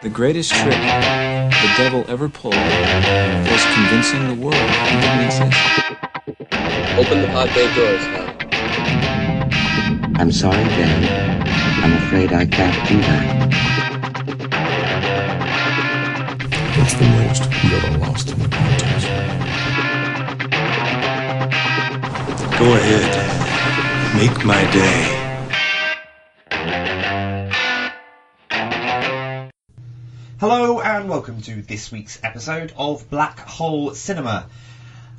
The greatest trick the devil ever pulled was convincing the world he didn't exist. Open the pod bay doors now. I'm sorry, Dan. I'm afraid I can't do that. What's the most you ever lost in a contest? Go ahead. Make my day. And welcome to this week's episode of Black Hole Cinema.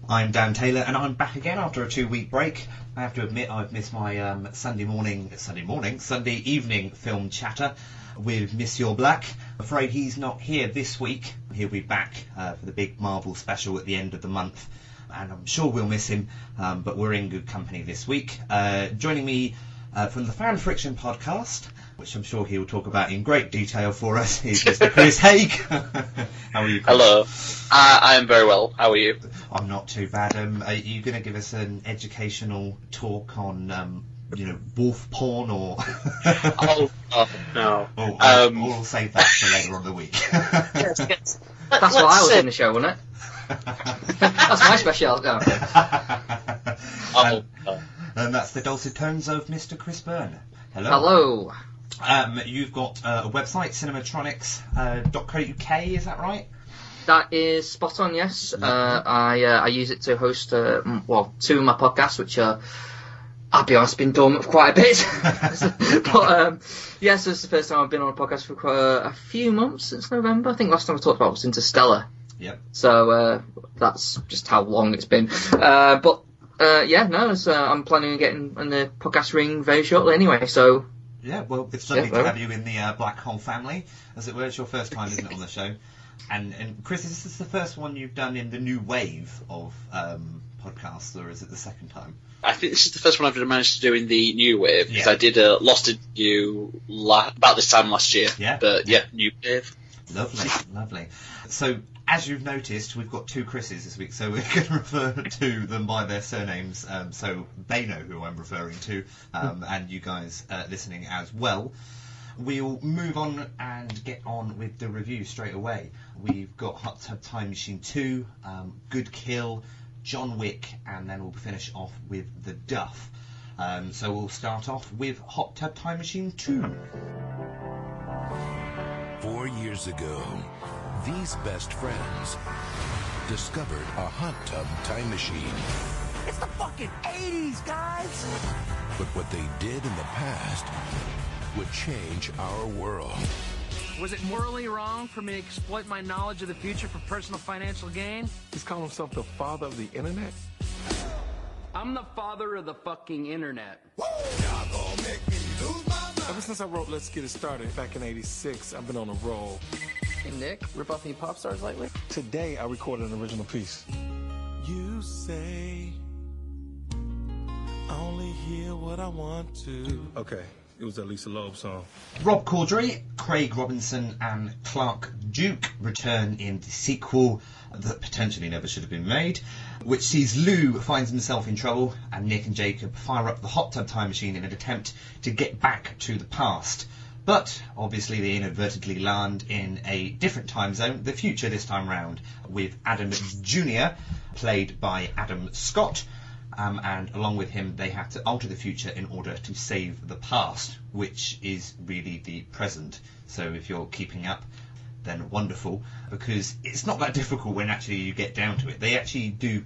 I'm Dan Taylor and I'm back again after a two week break. I have to admit I've missed my um, Sunday morning, Sunday morning, Sunday evening film chatter with Monsieur Black. Afraid he's not here this week. He'll be back uh, for the big Marvel special at the end of the month. And I'm sure we'll miss him, um, but we're in good company this week. Uh, joining me uh, from the Fan Friction podcast, which I'm sure he'll talk about in great detail for us, is Mr. Chris Haig. How are you, Chris? Hello. Uh, I am very well. How are you? I'm not too bad. Um, are you going to give us an educational talk on, um, you know, wolf porn or? oh, oh, no. Oh, Um, we'll save that for later on the week. That's what I was in the show, wasn't it? That's my specialty. No. Oh, uh, and that's the dulcet tones of Mr. Chris Byrne. Hello. Hello. Um, you've got uh, a website, cinematronics.co.uk, is that right? That is spot on. Yes, uh, I uh, I use it to host uh, well two of my podcasts, which are. I'll be honest, been dormant for quite a bit. but um, yes, this is the first time I've been on a podcast for quite a, a few months since November. I think last time I talked about was Interstellar. Yep. So uh, that's just how long it's been. Uh, but uh, yeah, no, uh, I'm planning on getting in the podcast ring very shortly anyway. So Yeah, well, it's lovely Yeah, to have you in the uh, Black Hole family, as it were. It's your first time, isn't it, on the show? And, and Chris, is this the first one you've done in the new wave of um, podcasts, or is it the second time? I think this is the first one I've managed to do in the new wave because Yeah. I did a Lost in You la- about this time last year. Yeah. But yeah, new wave. Lovely, lovely. So, as you've noticed, we've got two Chris's this week, so we're going to refer to them by their surnames, um, so they know who I'm referring to, um, and you guys uh, listening as well. We'll move on and get on with the review straight away. We've got Hot Tub Time Machine 2, um, Good Kill, John Wick, and then we'll finish off with The Duff. Um, so we'll start off with Hot Tub Time Machine 2. Four years ago, these best friends discovered a hot tub time machine. It's the fucking 80s, guys! But what they did in the past would change our world. Was it morally wrong for me to exploit my knowledge of the future for personal financial gain? He's calling himself the father of the internet. I'm the father of the fucking internet. Ever since I wrote Let's Get It Started back in 86, I've been on a roll. Hey, Nick, rip off any pop stars lately? Today, I recorded an original piece. You say, I only hear what I want to. Okay, it was that Lisa Loeb song. Rob Corddry, Craig Robinson, and Clark Duke return in the sequel that potentially never should have been made, which sees Lou finds himself in trouble and Nick and Jacob fire up the hot tub time machine in an attempt to get back to the past. But obviously they inadvertently land in a different time zone, the future this time round, with Adam Jr., played by Adam Scott, um, and along with him, they have to alter the future in order to save the past, which is really the present. So if you're keeping up, then wonderful, because it's not that difficult when actually you get down to it. They actually do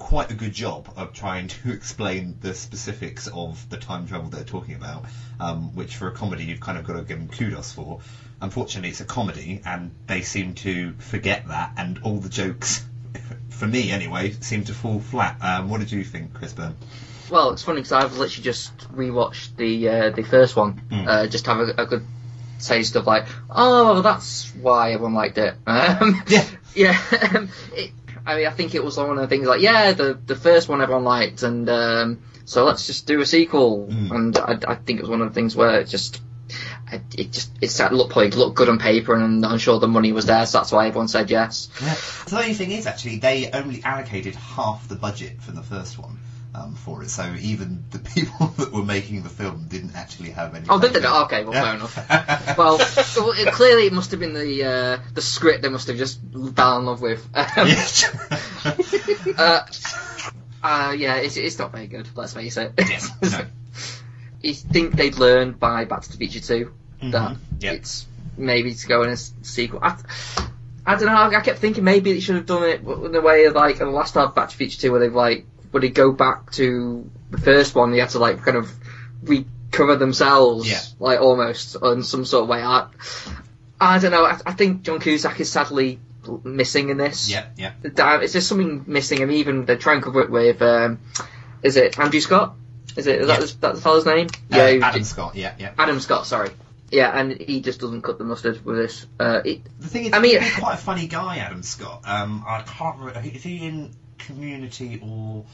quite a good job of trying to explain the specifics of the time travel they're talking about, um, which for a comedy you've kind of got to give them kudos for. Unfortunately, it's a comedy, and they seem to forget that, and all the jokes, for me anyway, seem to fall flat. Um, what did you think, Chris Byrne? well, it's funny because I've literally just rewatched the uh, the first one, Mm. uh, just to have a, a good taste of like, oh, that's why everyone liked it. Um, Yeah. yeah. um, it, I mean, I think it was one of the things like, yeah, the the first one everyone liked, and um, so let's just do a sequel. Mm. And I, I think it was one of the things where it just. It just it that look probably looked good on paper and I'm sure the money was there so that's why everyone said yes. Yeah. So the only thing is, actually, they only allocated half the budget for the first one. Um, for it. So even the people that were making the film didn't actually have any. Oh, did they? not? Okay, well, Yeah. fair enough. well, well, it, clearly it must have been the uh, the script they must have just fell in love with. Um, uh, uh, yeah, it's, it's not very good. Let's face it. Yes, no. you think they'd learn by Back to the Future 2 that Mhm, yep. it's maybe to go in a sequel. I, I don't know. I, kept thinking maybe they should have done it in the way of like in the last half of Back to the Future 2 where they've like where they go back to the first one. They have to like kind of recover themselves, Yeah. like almost in some sort of way. I, I don't know. I, I think John Cusack is sadly missing in this. Yeah, yeah. The di- It's just something missing, and even they try and cover it with, um, is it Andrew Scott? Is it is that, Yeah. the, that the fellow's name? Uh, who- Adam Scott. Yeah, yeah. Adam Scott, sorry. Yeah, and he just doesn't cut the mustard with this. Uh, it, The thing is, I mean- he's quite a funny guy, Adam Scott. Um, I can't remember. Is he in Community or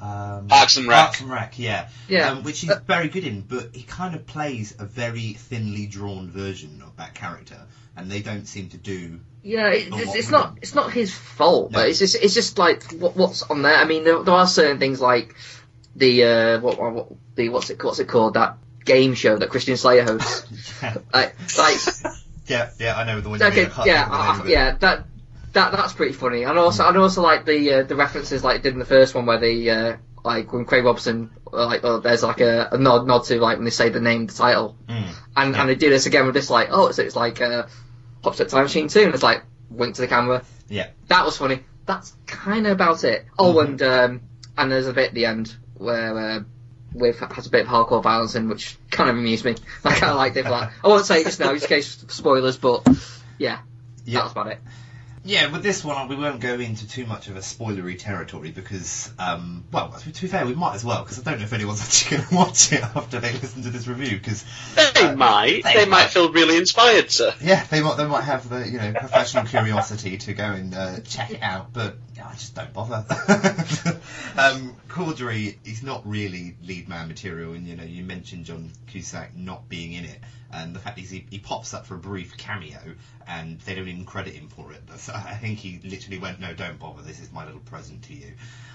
um, Parks and Rec. Parks and Rec, yeah. Yeah. Um, which he's Uh, very good in, but he kind of plays a very thinly drawn version of that character, and they don't seem to do. yeah, it, it's, it's not it's not his fault, No. but it's just it's just like what, what's on there. I mean, there, there are certain things like the uh, what, what the what's it what's it called that game show that Christian Slater hosts. yeah, like, like yeah, yeah, I know the one. you okay, mean, yeah, the uh, of it. yeah, that that that's pretty funny, and also and also like the uh, the references like did in the first one where they uh, like when Craig Robinson uh, like oh, there's like a, a nod nod to like when they say the name the title, Mm. and Yeah. and they do this again with this like oh it's it's like uh, Step Time Machine too, and it's like wink to the camera. Yeah. That was funny. That's kind of about it. Oh, Mhm. and um, and there's a bit at the end where. Uh, with has a bit of hardcore violence in, which kind of amused me. I kind of liked it for that. I won't say it just now, just in case spoilers, but yeah, Yeah. that was about it. Yeah, with this one, we won't go into too much of a spoilery territory because, um, well, to be fair, we might as well because I don't know if anyone's actually going to watch it after they listen to this review. Because They might. they They, might. might feel really inspired to. yeah, they might they might have the you know professional curiosity to go and uh, check it out, but I just don't bother. um, he's not really lead man material, and you know you mentioned John Cusack not being in it, and the fact is he, he pops up for a brief cameo, and they don't even credit him for it. So I think he literally went, "No, don't bother. This is my little present to you."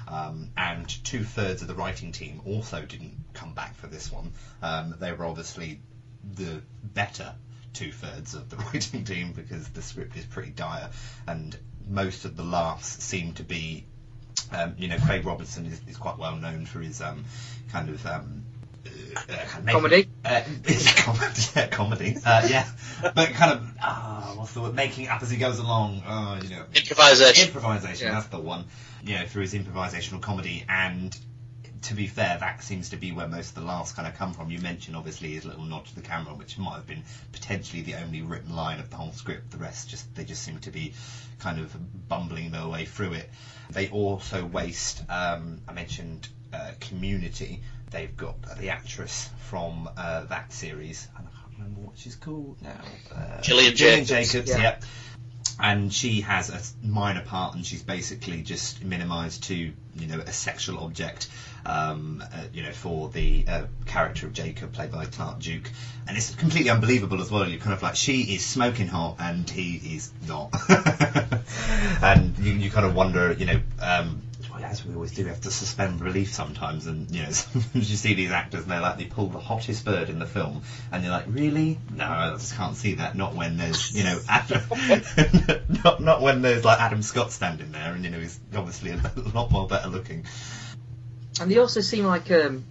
Um, and two thirds of the writing team also didn't come back for this one. Um, they were obviously the better two thirds of the writing team because the script is pretty dire, and most of the laughs seem to be. Um, you know, Craig Robinson is, is quite well known for his um, kind of um, uh, uh, making- Comedy? Uh, it's comedy, yeah, comedy. Uh, yeah, but kind of ah, what's the word? Making up as he goes along. Oh, you know, Improvisation. improvisation. Yeah. That's the one. You know, through his improvisational comedy, and to be fair, that seems to be where most of the laughs kind of come from. You mentioned obviously his little nod to the camera, which might have been potentially the only written line of the whole script. The rest just they just seem to be kind of bumbling their way through it. They also waste. Um, I mentioned uh, Community. They've got the actress from uh, that series, and I can't remember what she's called now. Uh, Gillian Gillian Jacobs. Jacobs. Yeah. Yep and she has a minor part, and she's basically just minimised to you know a sexual object, um, uh, you know, for the uh, character of Jacob, played by Clark Duke, and it's completely unbelievable as well. You're kind of like she is smoking hot, and he is not, and you, you kind of wonder, you know. Um, as we always do, we have to suspend belief sometimes, and you know, sometimes you see these actors and they're like they pull the hottest bird in the film, and you're like, really? No, I just can't see that. Not when there's, you know, Adam, not not when there's like Adam Scott standing there, and you know he's obviously a lot more better looking. And they also seem like um,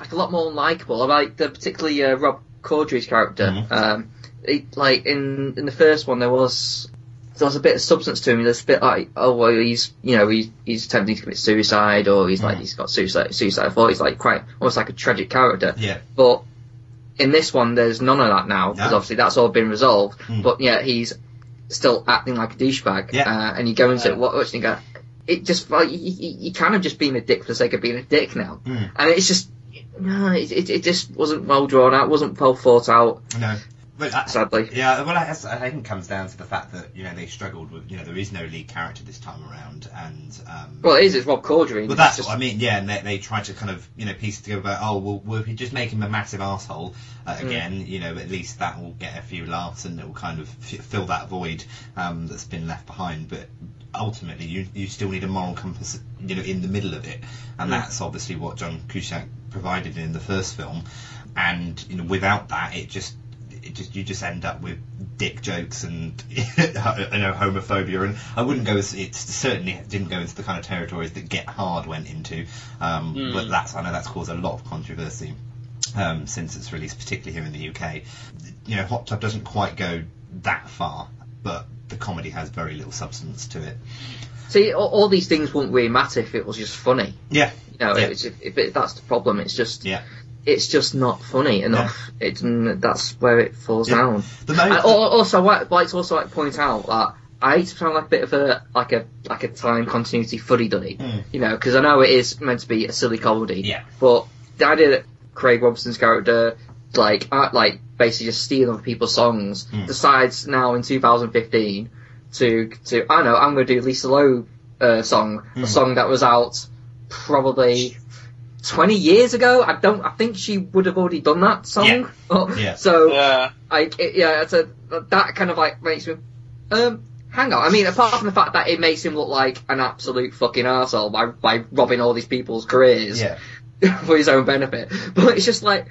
like a lot more likable. I like the particularly uh, Rob Corddry's character. Mhm. Um, he, like in in the first one, there was there was a bit of substance to him. There's a bit like oh well, he's you know he's he's attempting to commit suicide, or he's like Mhm. he's got suicide suicide thought. He's like quite almost like a tragic character. Yeah, But in this one, there's none of that now because No. obviously that's all been resolved. Mm. But yeah, he's still acting like a douchebag. Yeah. Uh, and you go into it, what, what you go, it just like you, you, kind of just being a dick for the sake of being a dick now, Mm. and it's just no, it, it, it just wasn't well drawn out, wasn't well thought out. no, But I- sadly. Yeah, well, I, I think it comes down to the fact that you know they struggled with you know there is no lead character this time around, and um, Well, it is. It's Rob Corddry. Well, that's It's what I mean. Yeah, and they, they try to kind of you know piece it together about oh well, well just make him a massive asshole uh, Mm. again, you know at least that will get a few laughs and it will kind of f- fill that void um, that's been left behind. But ultimately, you you still need a moral compass, you know, in the middle of it, and Mm. that's obviously what John Cusack provided in the first film. And you know, without that, it just it just you just end up with dick jokes and you know homophobia and I wouldn't go as it certainly didn't go into the kind of territories that Get Hard went into um, Mm. but that's I know that's caused a lot of controversy um, since its release particularly here in the UK you know Hot Tub doesn't quite go that far but the comedy has very little substance to it See, all, all these things wouldn't really matter if it was just funny. yeah You know, Yeah. it's, if, if it, that's the problem. It's just, yeah it's just not funny enough. It's mm, that's where it falls Yeah. down. the also, I like to also like point out that I hate to sound like a bit of a like a like a time continuity fuddy duddy, Mm. you know, because I know it is meant to be a silly comedy. Yeah. But the idea that Craig Robinson's character, like, uh, like basically just stealing people's songs, Mm. decides now in 2015 to to I know I'm going to do Lisa Loeb uh, song, Mm. a song that was out probably. 20 years ago, I don't. I think she would have already done that song. Yeah. Oh, Yeah. So Yeah. like it, yeah, it's a that kind of like makes me um hang on. I mean, apart from the fact that it makes him look like an absolute fucking arsehole by by robbing all these people's careers yeah for his own benefit, but it's just like.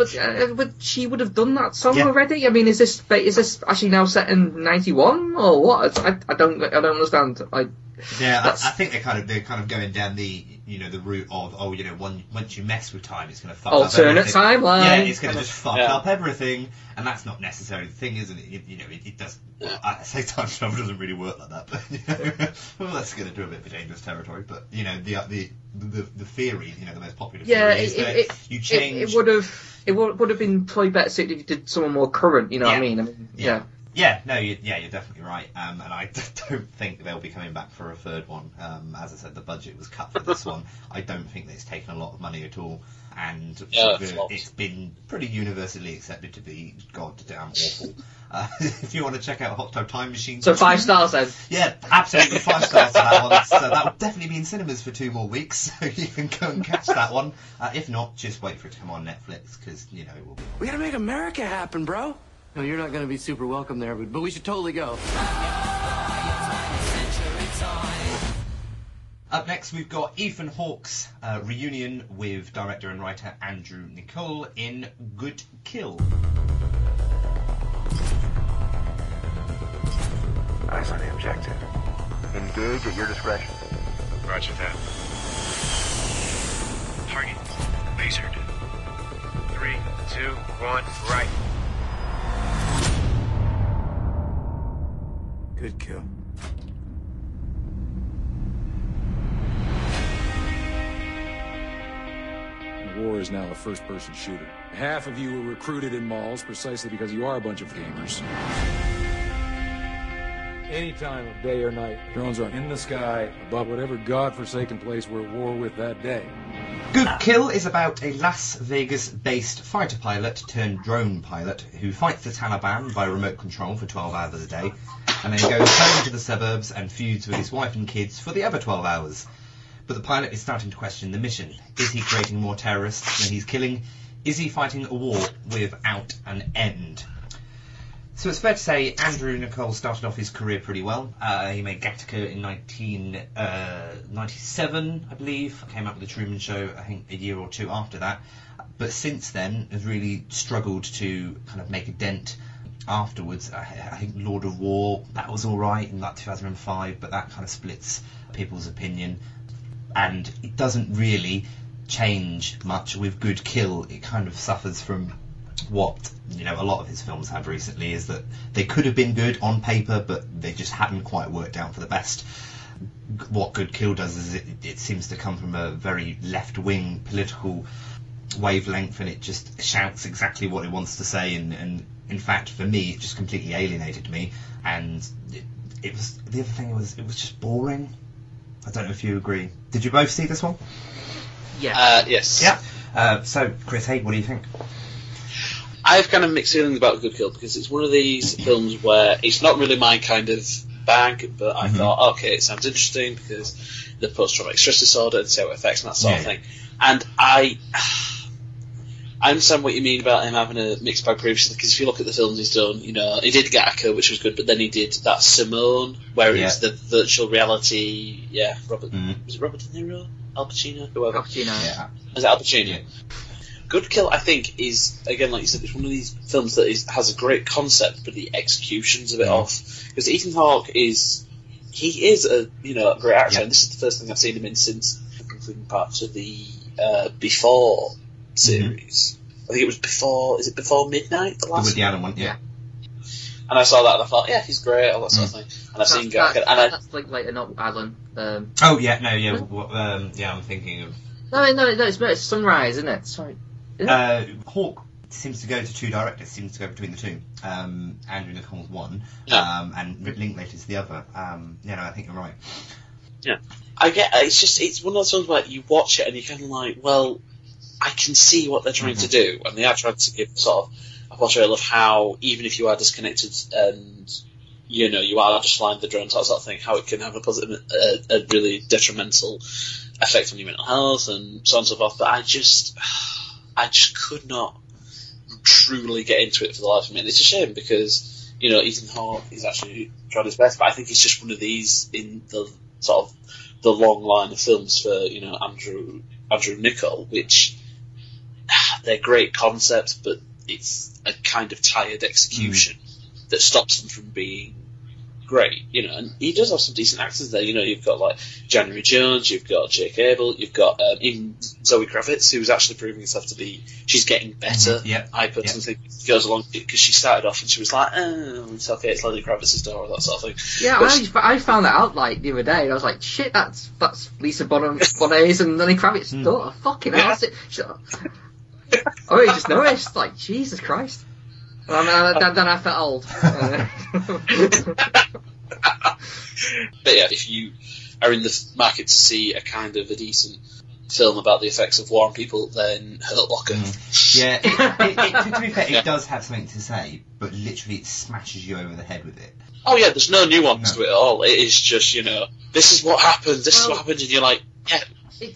But, uh, but she would have done that song Yeah. already. I mean, is this is this actually now set in '91 or what? I, I don't I don't understand. I Yeah, I, I think they're kind of they're kind of going down the you know the route of oh you know one, once you mess with time it's going to fuck alternate up everything. timeline. Yeah, it's going to just fuck Yeah. up everything, and that's not necessarily the thing, isn't it? You, you know, it, it does. Well, I say time travel doesn't really work like that, but you know, well, that's going to do a bit of a dangerous territory. But you know, the the the, the theory, you know, the most popular Yeah, theory is it- that it- you change. it would have it would, would have been probably better suited if you did someone more current. You know what I mean? I mean Yeah. yeah. Yeah, no, you, yeah, you're definitely right. Um, and I don't think they'll be coming back for a third one. Um, as I said, the budget was cut for this one. I don't think that it's taken a lot of money at all, and Yeah, the- flops. it's been pretty universally accepted to be goddamn awful. Uh, if you want to check out Hot Tub Time Machine, So five stars then. Yeah, absolutely five stars for that one. So that will definitely be in cinemas for two more weeks, so you can go and catch that one. Uh, if not, just wait for it to come on Netflix because you know it will. Be. We gotta make America happen, bro. No, you're not gonna be super welcome there, but, but we should totally go. Up next, we've got Ethan Hawke's uh, reunion with director and writer Andrew Niccol in Good Kill. Eyes on the objective. Engage at your discretion. Roger that. Target lasered. Three, two, one, right. Good kill. War is now a first person shooter. Half of you were recruited in malls precisely because you are a bunch of gamers. Any time of day or night, drones are in the sky above whatever godforsaken place we're at war with that day. Good Kill is about a Las Vegas based fighter pilot turned drone pilot who fights the Taliban by remote control for 12 hours a day and then goes home to the suburbs and feuds with his wife and kids for the other 12 hours. But the pilot is starting to question the mission. Is he creating more terrorists than he's killing? Is he fighting a war without an end? So it's fair to say Andrew Niccol started off his career pretty well. Uh, he made Gattaca in 1997, I believe. Came out with The Truman Show, I think, a year or two after that. But since then, has really struggled to kind of make a dent afterwards. I, I think Lord of War, that was alright in like 2005, but that kind of splits people's opinion. And it doesn't really change much with Good Kill. It kind of suffers from what you know a lot of his films have recently is that they could have been good on paper, but they just hadn't quite worked out for the best. What Good Kill does is it, it seems to come from a very left wing political wavelength, and it just shouts exactly what it wants to say. And, and in fact, for me, it just completely alienated me. And it, it was the other thing was it was just boring. I don't know if you agree. Did you both see this one? Yeah. Uh, yes. Yeah. Uh, so, Chris, hey, what do you think? I have kind of mixed feelings about Good Kill because it's one of these films where it's not really my kind of bag, but I Mhm. thought, okay, it sounds interesting because the post-traumatic stress disorder and see how it affects and that sort of thing. And I, I understand what you mean about him having a mixed bag previously because if you look at the films he's done, you know, he did Gattaca, which was good, but then he did that Simone, where Yeah. it's the virtual reality. Yeah, Robert Mhm. was it Robert De Niro, Al Pacino, whoever. Al Pacino. Yeah. Is it Al Pacino? Good Kill, I think, is again like you said, it's one of these films that is, has a great concept, but the executions a bit Mm. off. Because Ethan Hawke is, he is a you know a great actor, Yeah. and this is the first thing I've seen him in since the concluding parts of the uh, Before series. I think it was before. Is it Before Midnight? The The last. Woody Allen one, yeah. And I saw that and I thought, yeah, he's great, all that sort of thing. And I've That's, seen that's, Gattaca, and I, that's like later, not Alan. Um, Oh yeah, no, yeah, w- um, yeah. I'm thinking of no, no, no, it's, it's Sunrise, isn't it? Sorry. Is it? uh, Hawke seems to go to two directors. Seems to go between the two. Um, Andrew Niccol's one, Yeah. um, and Linklater's the other. Um, yeah, no, I think you're right. Yeah, I get. It's just it's one of those films where you watch it and you're kind of like, well, I can see what they're trying to do, and they are trying to give sort of a portrayal of how even if you are disconnected and you know you are just flying the drone that sort of thing, how it can have a positive, a, a really detrimental effect on your mental health and so on and so forth. But I just, I just could not truly get into it for the life of me, and it's a shame because. You know, Ethan Hawke is actually trying his best, but I think he's just one of these in the sort of the long line of films for you know Andrew Andrew Niccol, which they're great concepts, but it's a kind of tired execution hmm. that stops them from being great. You know, and he does have some decent actors there. You know, you've got like January Jones, you've got Jake Abel, you've got um, even Zoe Kravitz, who's actually proving herself to be she's getting better. Mhm, yeah, I personally think it goes along because she started off and she was like, oh, it's okay, it's Lenny Kravitz's daughter, that sort of thing. Yeah, But I, I found that out like the other day. and I was like, shit, that's that's Lisa Bonham Bonet's and Lenny Kravitz's Hmm. daughter. Fucking hell, that's it. She- I really just noticed, like, Jesus Christ. And then, then, then I felt old. But yeah, if you are in the market to see a kind of a decent film about the effects of war on people, then Hurt Locker. Mm. Yeah, it, it, it, to, to be fair, Yeah. it does have something to say, but literally it smashes you over the head with it. Oh yeah, there's no nuance to it at all. It is just you know, this is what happened. This is what happened, and you're like, yeah,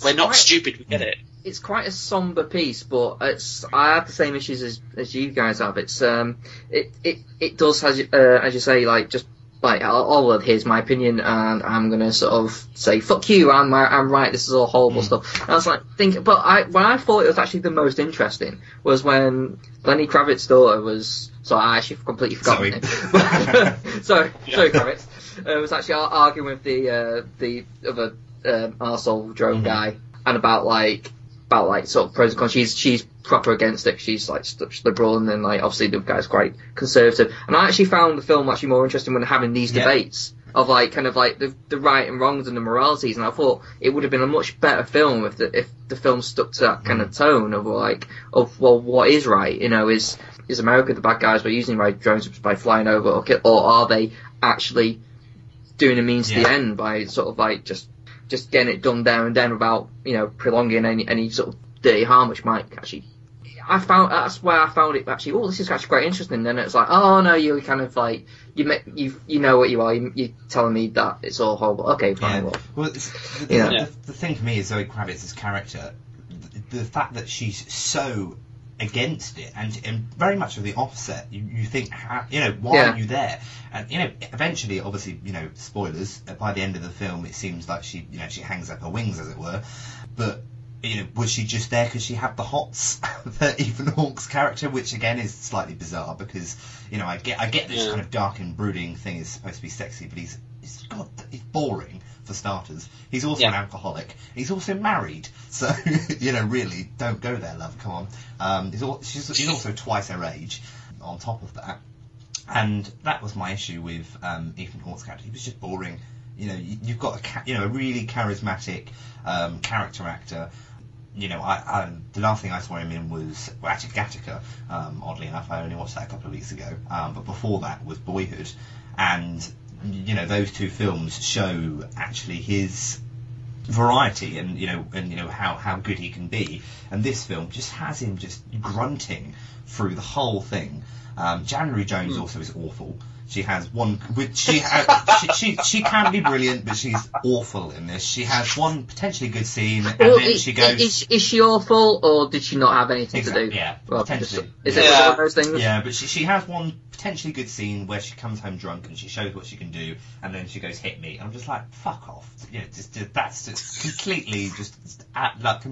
we're not quite- stupid. We get it. It's quite a somber piece, but it's I have the same issues as, as you guys have. It's um it it, it does as you- uh, as you say like just like oh, well here's my opinion and I'm gonna sort of say fuck you I'm right, I'm right this is all horrible stuff. And I was like think but I when I thought it was actually the most interesting was when Lenny Kravitz's daughter was so I actually completely forgot Sorry. her name. sorry sorry Kravitz uh, was actually arguing with the uh, the other um, arsehole drone Mhm. guy and about like about like sort of pros and cons. She's she's proper against it. She's like st- liberal, and then like obviously the guy's quite conservative. And I actually found the film actually more interesting when having these Yeah. debates of like kind of like the the right and wrongs and the moralities. And I thought it would have been a much better film if the if the film stuck to that kind of mm. tone of like of well what is right. You know is is America the bad guys by using right drones by flying over, or, or are they actually doing a means to the end by sort of like just just getting it done there and then without you know prolonging any any sort of dirty harm, which might actually. I found that's where I found it actually. Oh, this is actually quite interesting. Then it's like, oh no, you're kind of like you ma- you you know what you are. You, you're telling me that it's all horrible. Okay, fine. Yeah. Well, Well, the, the, Yeah. the, the thing for me is Zoe Kravitz's character, the, the fact that she's so against it and, and very much of the offset. You, you think, how, you know, why Yeah. are you there? And you know, eventually, obviously, you know, spoilers. uh, By the end of the film, it seems like she, you know, she hangs up her wings, as it were. But you know, was she just there because she had the hots for Ethan Hawke's character, which again is slightly bizarre because you know I get I get this Yeah. kind of dark and brooding thing is supposed to be sexy, but he's he's God he's boring for starters. He's also an alcoholic. He's also married, so you know really don't go there, love. Come on. Um, he's, al- she's, he's also twice her age. On top of that, and that was my issue with um, Ethan Hawke's character. He was just boring. You know, you, you've got a ca- you know a really charismatic um, character actor. You know, I, I the last thing I saw him in was well, actually Gattaca. Um, oddly enough, I only watched that a couple of weeks ago. Um, but before that was Boyhood, and you know those two films show actually his variety and you know and you know how how good he can be. And this film just has him just grunting through the whole thing. Um, January Jones also is awful. She has one, which she, has, she, she she can be brilliant, but she's awful in this. She has one potentially good scene, and Well, then i- she goes. is, is she awful, or did she not have anything Exactly, to do? yeah, Well, potentially. Is it Yeah. one of those things? Yeah, but she, she has one potentially good scene where she comes home drunk and she shows what she can do, and then she goes hit me, and I'm just like, fuck off. You know, just, just that's just completely just at, like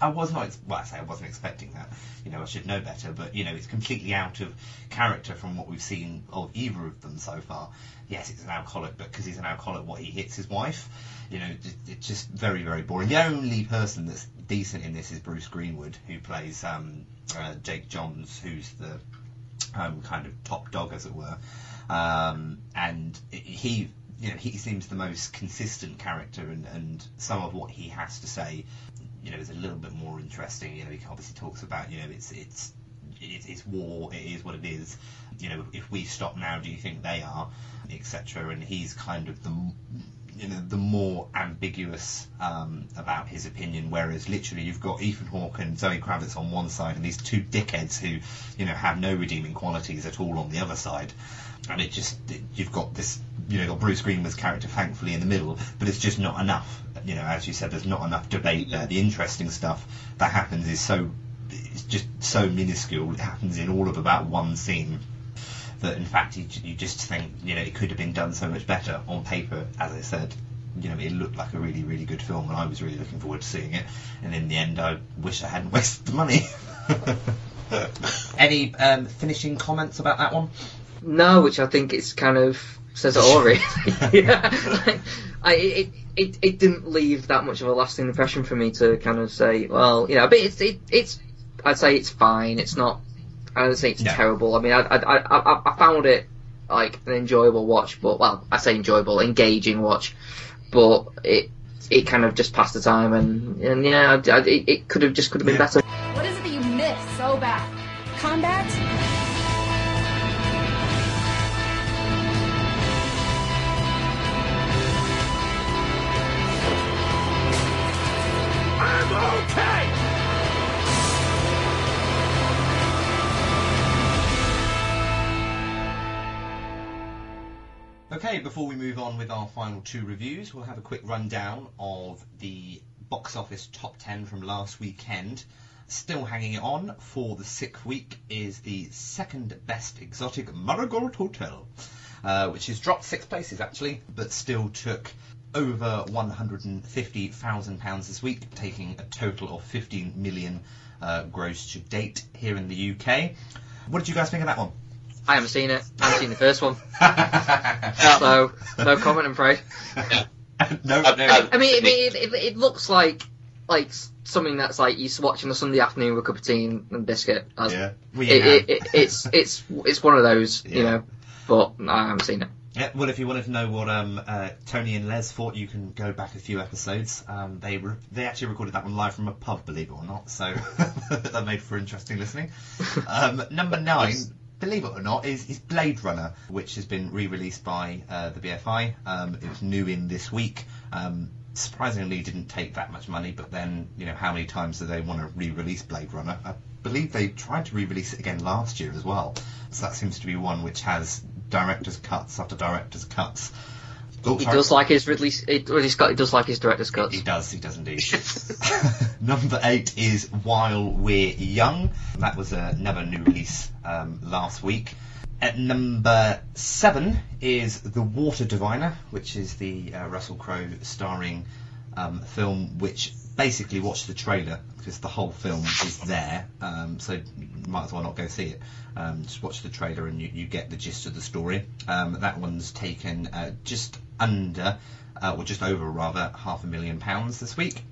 I was not well, I say I wasn't expecting that. You know, I should know better, but you know, it's completely out of character from what we've seen of either of them so far. Yes, it's an alcoholic, but because he's an alcoholic, what he hits his wife. You know, it's just very, very boring. The only person that's decent in this is Bruce Greenwood, who plays um, uh, Jake Johns, who's the um, kind of top dog, as it were. Um, and he, you know, he seems the most consistent character, and, and some of what he has to say, you know, is a little bit more interesting. You know, he obviously talks about, you know, it's it's it's, it's war. It is what it is. You know, if we stop now, do you think they are, etc. And he's kind of the you know the more ambiguous um, about his opinion. Whereas literally you've got Ethan Hawke and Zoe Kravitz on one side, and these two dickheads who you know have no redeeming qualities at all on the other side. And it just you've got this you know got Bruce Greenwood's character thankfully in the middle, but it's just not enough. You know, as you said, there's not enough debate there. The interesting stuff that happens is so it's just so minuscule. It happens in all of about one scene that in fact you, you just think you know it could have been done so much better on paper. As I said, you know it looked like a really really good film, and I was really looking forward to seeing it. And in the end, I wish I hadn't wasted the money. Any um, finishing comments about that one? No, which I think it's kind of says it all really. yeah, like, I, it, it it didn't leave that much of a lasting impression for me to kind of say, well, you know, but it's it, it's I'd say it's fine. It's not. I don't say it's No. terrible. I mean, I, I I I I found it like an enjoyable watch, but well, I say enjoyable, engaging watch, but it it kind of just passed the time, and and yeah, I, I, it, it could have just could have been better. What is it that you miss so bad? Combat? Okay, before we move on with our final two reviews, we'll have a quick rundown of the box office top 10 from last weekend. Still hanging on for the sixth week is the second best exotic Marigold Hotel, uh, which has dropped six places actually, but still took over £150,000 this week, taking a total of 15 million uh, gross to date here in the UK. What did you guys think of that one? I haven't seen it. I haven't seen the first one. so no comment, I'm afraid. no, I- no. I- I mean, I mean, it, it, it looks like like something that's like you watch on a Sunday afternoon with a cup of tea and, and biscuit. That's- Yeah. We It, have. it, it, it's it's it's one of those, you know. But I haven't seen it. Yeah, well, if you wanted to know what um, uh, Tony and Les thought, you can go back a few episodes. Um, they re- they actually recorded that one live from a pub, believe it or not, so that made for interesting listening. Um, number nine, believe it or not, is, is Blade Runner, which has been re-released by uh, the BFI. Um, it was new in this week. Um, surprisingly, didn't take that much money, but then you know how many times do they want to re-release Blade Runner? I believe they tried to re-release it again last year as well. So that seems to be one which has director's cuts after director's cuts. He does like his Ridley. He's got. He does like his director's cuts. He does, he does indeed. Number eight is While We're Young. That was another new release um, last week. At number seven is The Water Diviner, which is the uh, Russell Crowe starring um, film, which basically watch the trailer because the whole film is there, um, so you might as well not go see it. Um, just watch the trailer and you, you get the gist of the story. Um, that one's taken uh, just under, uh, or just over rather, half a million pounds this week.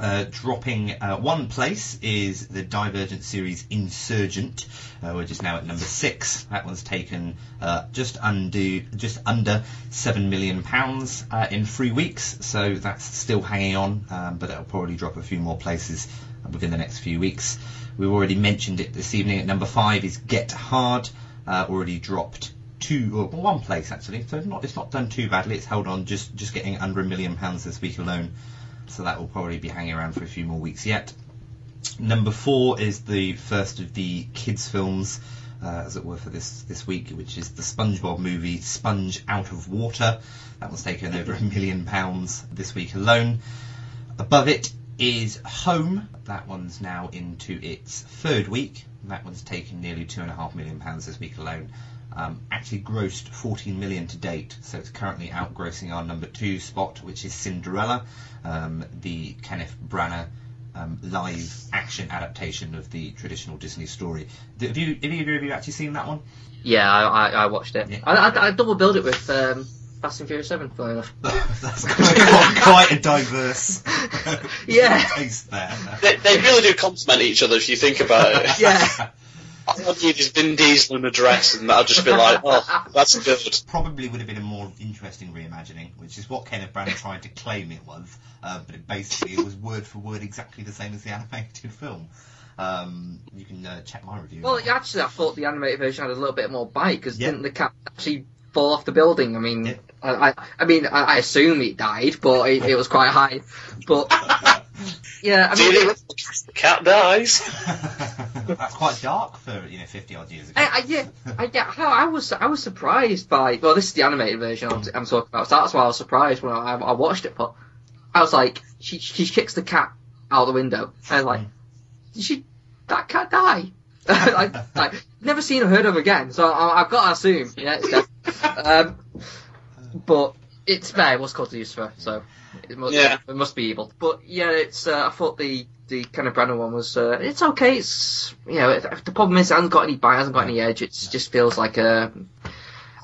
Uh, dropping uh, one place is the Divergent series Insurgent, uh, which is now at number six. That one's taken uh, just under just under seven million pounds uh, in three weeks, so that's still hanging on, um, but it'll probably drop a few more places within the next few weeks. We've already mentioned it this evening. At number five is Get Hard, uh, already dropped two or one place actually, so not it's not done too badly. It's held on just just getting under a million pounds this week alone. so that will probably be hanging around for a few more weeks yet. Number four is the first of the kids' films, uh, as it were, for this this week, which is the SpongeBob movie Sponge Out of Water. That one's taken over a million pounds this week alone. Above it is Home. That one's now into its third week. That one's taken nearly two and a half million pounds this week alone. Um, actually grossed 14 million to date, so it's currently outgrossing our number two spot, which is Cinderella, um, the Kenneth Branagh um, live action adaptation of the traditional Disney story. Have you, have either of you actually seen that one? Yeah, I, I, I watched it. I, I, I double billed it with um, Fast and Furious 7, funny enough. That's quite, quite a diverse Yeah. taste there. They, they really do complement each other if you think about it. Yeah. I want you just Vin Diesel in a dress, and I'll just be like, oh, that's good. Probably would have been a more interesting reimagining, which is what Kenneth Branagh tried to claim it was, uh, but it basically it was word for word exactly the same as the animated film. Um, you can uh, check my review. Well, actually, I thought the animated version had a little bit more bite because Yeah. didn't the cat actually fall off the building? I mean, I, I, I mean, I, I assume it died, but it, it was quite high. But yeah, I Do you mean, think the cat dies? That's quite dark for you know 50 odd years ago. I, I, yeah, I, yeah, how I was, I was surprised by. Well, this is the animated version I'm, I'm talking about. So that's why I was surprised when I, I watched it. But I was like, she, she kicks the cat out the window. And I was like, did she, that cat die? like, like, never seen or heard of again. So I, I've got to assume, yeah, it's dead. um, but it's fair. It was called Lucifer, so it must, Yeah. it must be evil. But yeah, it's. Uh, I thought the the kind of Branagh one was. Uh, it's okay. It's you know the problem is it hasn't got any bite, hasn't got any edge. It just feels like a.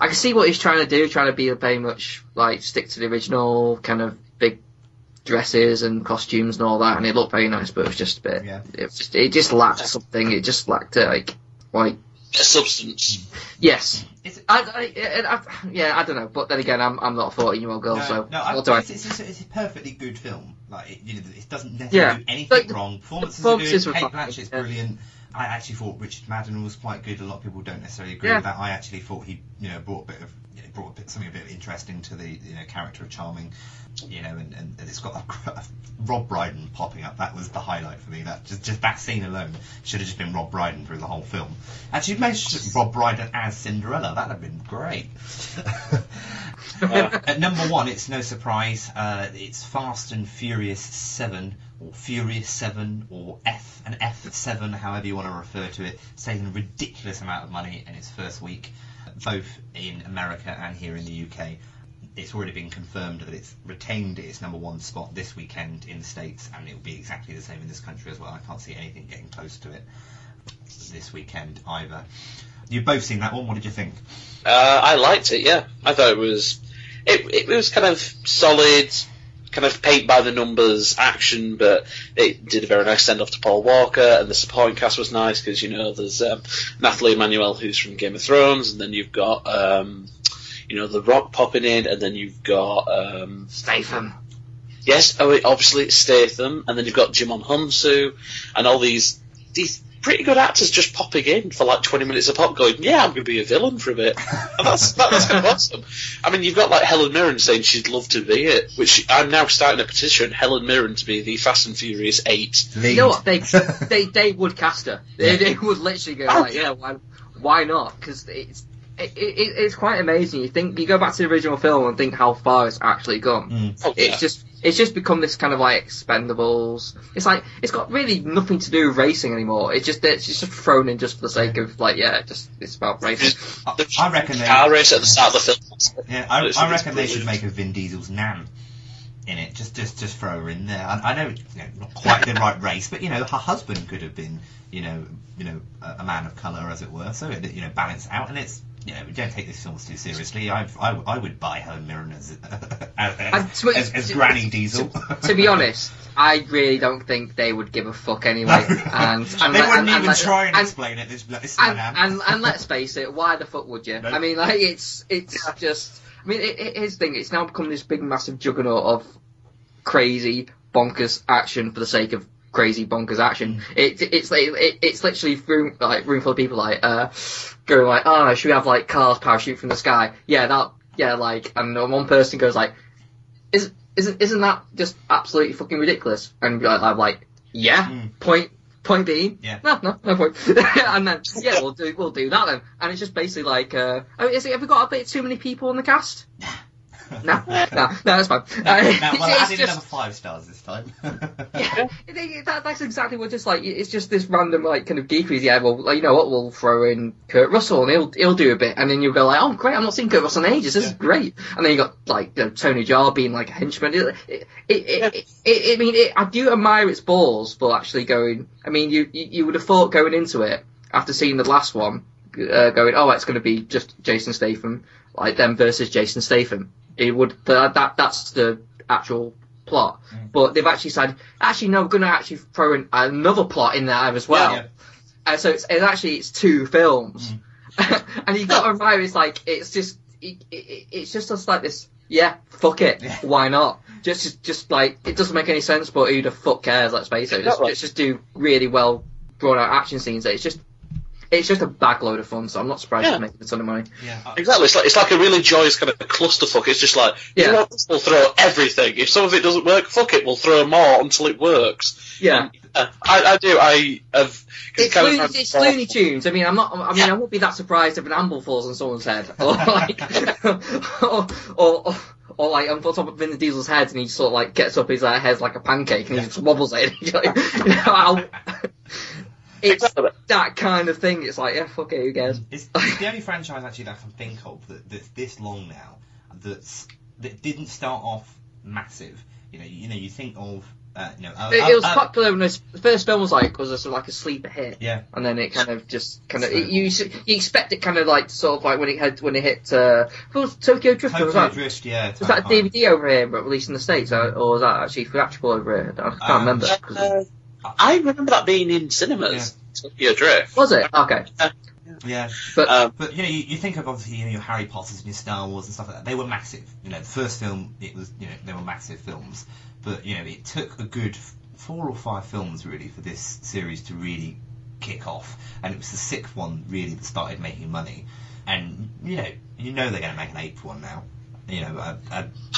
I can see what he's trying to do, trying to be very much like stick to the original kind of big dresses and costumes and all that, and it looked very nice, but it was just a bit. Yeah. It was just it just lacked something. It just lacked uh, like like A substance. yes. I, I, I, I, yeah, I don't know, but then again, I'm I'm not a 14 year old girl, No, so no, I, what do I? it's, it's, it's a perfectly good film. Like, it, you know, it doesn't Yeah. do anything Like, wrong. Performances, are good. Cate Blanchett's yeah. brilliant. I actually thought Richard Madden was quite good. A lot of people don't necessarily agree Yeah. with that. I actually thought he, you know, brought a bit of, brought something a bit interesting to the, you know, character of Charming. You know, and, and it's got a, Rob Brydon popping up. That was the highlight for me. That just just that scene alone should have just been Rob Brydon through the whole film. Actually, maybe just Rob Brydon as Cinderella. That'd have been great. Uh, at number one, it's no surprise. Uh, it's Fast and Furious Seven, or Furious Seven, or F and F Seven, however you want to refer to it. Saving a ridiculous amount of money in its first week, both in America and here in the UK. It's already been confirmed that it's retained its number one spot this weekend in the States, and it will be exactly the same in this country as well. I can't see anything getting close to it this weekend either. You've both seen that one. What did you think? Uh, I liked it. Yeah, I thought it was it, it was kind of solid, kind of paint by the numbers action, but it did a very nice send off to Paul Walker, and the supporting cast was nice because you know there's um, Nathalie Emmanuel who's from Game of Thrones, and then you've got um, you know The Rock popping in, and then you've got um, Statham. Yes, oh, obviously it's Statham, and then you've got Djimon Hounsou, and all these these pretty good actors just popping in for like 20 minutes of pop, going, "Yeah, I'm going to be a villain for a bit." And that's that, that's kind of awesome. I mean, you've got like Helen Mirren saying she'd love to be it, which I'm now starting a petition Helen Mirren to be the Fast and Furious Eight. You know what? They they they would cast her. They, they would literally go oh. like, yeah, why why not? Because it's it, it, it's quite amazing. You think you go back to the original film and think how far it's actually gone. Mm. Oh, yeah. It's just it's just become this kind of like Expendables. It's like it's got really nothing to do with racing anymore. It's just it's just thrown in just for the sake of like yeah, just it's about racing. I reckon they. car race at the start of the film. Yeah, I, It's- I reckon they should make a Vin Diesel's Nan in it. Just, just, just throw her in there. I, I know, it's, you know, not quite the right race, but you know, her husband could have been, you know, you know, a, a man of colour, as it were. So it, you know, balance out, and it's. You know, don't take this film too seriously. I, I, I would buy Helen Mirren as as, as, to- as, as to- Granny Diesel. to be honest, I really don't think they would give a fuck anyway. And, and they and- wouldn't and- even try and, explain it. This, this and, and let's face it, why the fuck would you? No. I mean, like it's it's just. I mean, it, it, the thing: it's now become this big, massive juggernaut of crazy, bonkers action for the sake of crazy, bonkers action. It, it's like it, it's literally room like room full of people like uh going like, oh, should we have like cars parachute from the sky? Yeah, that yeah, like, and one person goes like, is isn't isn't that just absolutely fucking ridiculous? And I'm like, yeah. Point point B. Yeah. no, no, no point. and then yeah, we'll do we'll do that then. And it's just basically like, uh, I mean, is it, have we got a bit too many people in the cast? no, no, no, that's fine. Uh, it's- well, just- another five stars this time. yeah, that, that's exactly what it's like. It's just this random like kind of geekery. Yeah, well, like, you know what? We'll throw in Kurt Russell and he'll he'll do a bit, and then you'll go like, oh great, I'm not seeing Kurt Russell in ages. This is great. And then you got like you know, Tony Jaa being like a henchman. It, it, it, it, it, I mean, I do admire its balls, but actually going, I mean, you you, you would have thought going into it after seeing the last one, uh, going, oh, it's going to be just Jason Statham, like them versus Jason Statham. It would that, that that's the actual plot. But they've actually said, actually, no, we're going to actually throw in another plot in there as well. Yeah. Uh, so it's, it's actually it's two films, and you got to remember it's like it's just it, it, it's just just like this. Yeah, fuck it. Why not? Just, just just like it doesn't make any sense, but who the fuck cares? Let's face it. Just, let's just do really well drawn out action scenes. It's just it's just a bag load of fun. So I'm not surprised Yeah. it's making a ton of money. yeah. Exactly. It's like it's like a really joyous kind of clusterfuck. It's just like you Yeah. know we'll throw everything. If some of it doesn't work, fuck it. We'll throw more until it works. Yeah. Uh, I, I do. I have. It's, kind Looney, sounds it's awful. Looney Tunes. I mean, I'm not. I mean, I won't be that surprised if an amble falls on someone's head, or like, or, or, or, or like on top of Vin Diesel's head, and he sort of like gets up his uh, head like a pancake, and he just wobbles it. you know, I'll- it's that kind of thing. It's like, yeah, fuck it, who cares? It's, it's the only franchise actually that I can think of that, that's this long now that's that didn't start off massive. You know, you know, you think of uh, you know, uh, It, it was uh, uh, popular when this, the first film was like was a, sort of like a sleeper hit, Yeah. and then it kind of just kind of So- you you expect it kind of like sort of like when it had when it hit uh, was Tokyo Drift was Tokyo that Drift, yeah. was that a DVD over here but released in the states or, or was that actually theatrical over here? I can't Um, remember. 'Cause it- Uh, I remember that being in cinemas. Tokyo Drift. was it okay? Yeah, But Um, but you know, you, you think of obviously you know your Harry Potters and your Star Wars and stuff like that. They were massive. You know, the first film it was you know they were massive films, but you know it took a good four or five films really for this series to really kick off, and it was the sixth one really that started making money. And you know, you know they're going to make an eighth one now. You know,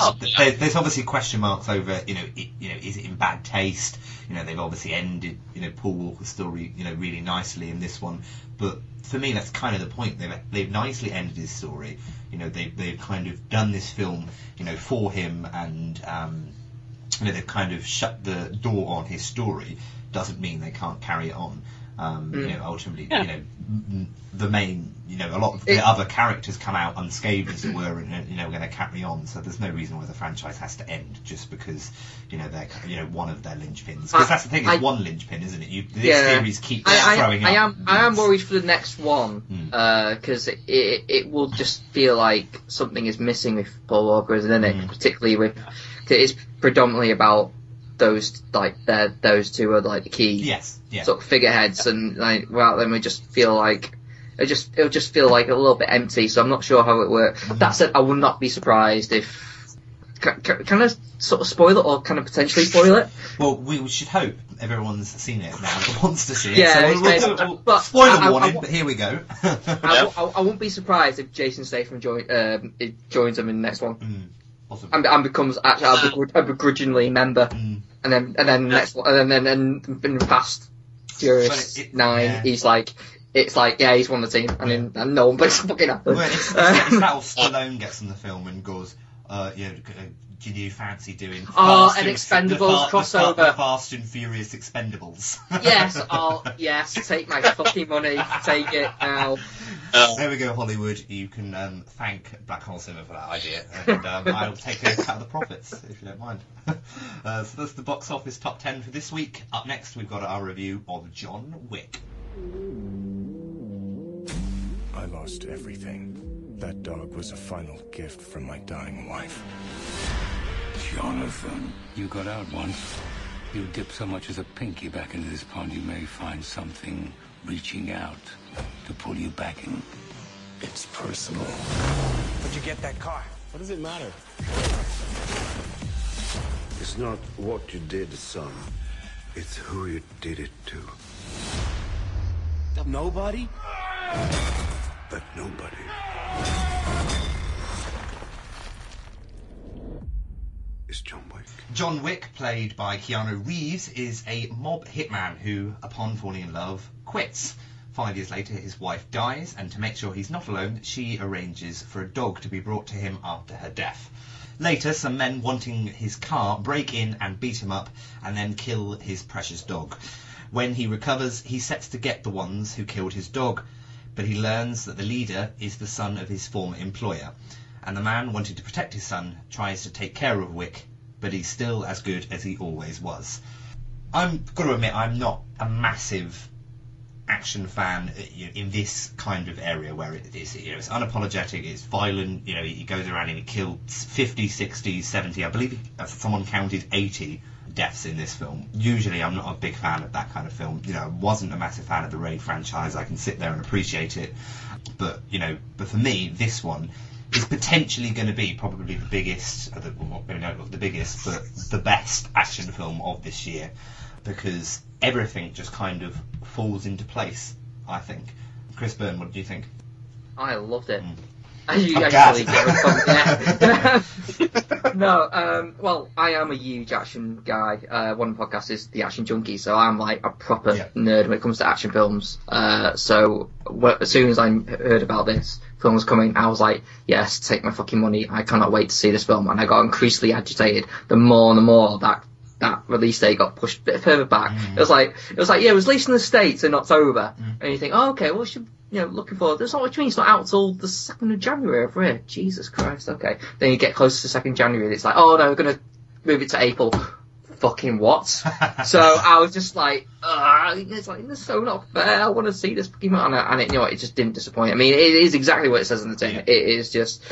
Oh, th- there, there's obviously question marks over, you know, it, you know, is it in bad taste? You know, they've obviously ended, you know, Paul Walker's story, you know, really nicely in this one. But for me, that's kind of the point. They've they've nicely ended his story. You know, they've they've kind of done this film, you know, for him, and um, you know, they've kind of shut the door on his story. Doesn't mean they can't carry it on. Um, You Mm. know, ultimately, Yeah. you know, the main, you know, a lot of It- the other characters come out unscathed, as it were, and uh, you know, going to carry on. So there's no reason why the franchise has to end just because you know they're you know one of their linchpins. Because that's the thing, I- it's one linchpin, isn't it? You, this Yeah. series keeps I, I, throwing I up am I am worried for the next one because it, it it will just feel like something is missing with Paul Walker, isn't it? Hmm. Particularly with 'cause it's predominantly about those like those two are like the key Yes, yeah. sort of figureheads, and like well then we just feel like it just it'll just feel like a little bit empty. So I'm not sure how it works. Hmm. That said, I would not be surprised if. Can, can, can I sort of spoil it or kind of potentially spoil it? Well, we should hope everyone's seen it now that wants to see it. Yeah, so we'll, we'll, we'll- but spoiler I- I- warning, I- but here we go. I, I, I won't be surprised if Jason Statham join, um, joins them in the next one. Mm, possibly. And, and becomes actually a, begr- a begrudgingly member, Mm. and then and then the next one, and then and then in the Fast Furious it- Nine, yeah. he's like, it's like yeah, he's won the team, and then and no one but it's fucking happened. Well, it's, it's, it's that Stallone gets in the film and goes, uh, you know, g- do you fancy doing Oh, an and- Expendables the fa- the crossover. The Fast and Furious Expendables. yes, oh yes, take my fucking money, take it now. There we go, Hollywood. You can um, thank Black Hole Cinema for that idea, and um, I'll take a cut of the profits if you don't mind. uh, so that's the box office top ten for this week. Up next, we've got our review of John Wick. I lost everything. That dog was a final gift from my dying wife. Jonathan, you got out once. You dip so much as a pinky back into this pond, you may find something reaching out to pull you back in. It's personal. Where'd you get that car? What does it matter? It's not what you did, son. It's who you did it to. Nobody? But nobody. John Wick. Played by Keanu Reeves, is a mob hitman who, upon falling in love, quits. Five years later, his wife dies, and to make sure he's not alone, she arranges for a dog to be brought to him after her death. Later, some men wanting his car break in and beat him up, and then kill his precious dog. When he recovers, he sets to get the ones who killed his dog, but he learns that the leader is the son of his former employer, and the man wanting to protect his son tries to take care of Wick, but he's still as good as he always was. I'm got to admit, I'm not a massive action fan uh, you know, in this kind of area where it is, you know, it's unapologetic, it's violent, you know, he goes around and he killed 50, 60, 70, I believe uh, someone counted 80 deaths in this film. Usually I'm not a big fan of that kind of film. You know, I wasn't a massive fan of the Raid franchise. I can sit there and appreciate it. But, you know, but for me, this one is potentially going to be probably the biggest, uh, the, well, maybe not the biggest, but the best action film of this year because everything just kind of falls into place, I think. Chris Byrne, what do you think? I loved it. Mm. You I'm actually a no, um, well, I am a huge action guy. Uh, one podcasts is The Action Junkie, so I'm like a proper nerd when it comes to action films. Uh, so as soon as I heard about this film was coming, I was like, yes, take my fucking money. I cannot wait to see this film. And I got increasingly agitated the more and the more that that release date got pushed a bit further back. Mm. It was like it was like yeah, it was released in the states in October, and you think, oh okay, well, should you know looking forward. That's not what you mean. It's not out till the second of January over here. Jesus Christ. Okay, then you get close to second January, and it's like, oh no, we're gonna move it to April. Fucking what? so I was just like, it's like this is so not fair. I want to see this fucking and, it, you know, what, it just didn't disappoint. I mean, it is exactly what it says in the tin. It is just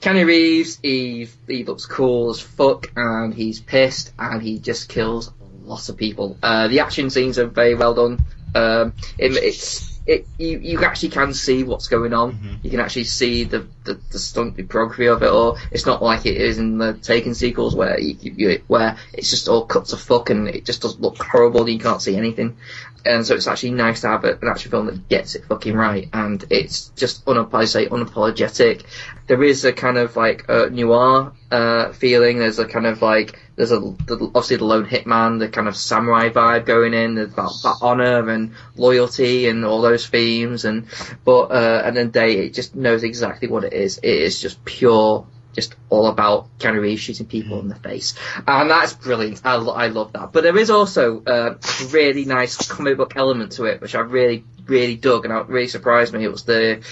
Keanu Reeves. He he looks cool as fuck, and he's pissed, and he just kills lots of people. Uh, the action scenes are very well done. Um, it, it's it you, you actually can see what's going on. You can actually see the the, the stunt choreography of it all. It's not like it is in the Taken sequels where you, you, where it's just all cut to fuck and it just does look horrible. and You can't see anything. And so it's actually nice to have a, an action film that gets it fucking right, and it's just unap- I say unapologetic. There is a kind of like uh, noir uh, feeling. There's a kind of like there's a the, obviously the lone hitman, the kind of samurai vibe going in there's about, about honor and loyalty and all those themes, and but uh, and then Day it just knows exactly what it is. It is just pure. Just all about Keanu Reeves shooting people in the face, and that's brilliant. I, I love that. But there is also uh, a really nice comic book element to it, which I really, really dug, and it really surprised me. It was the,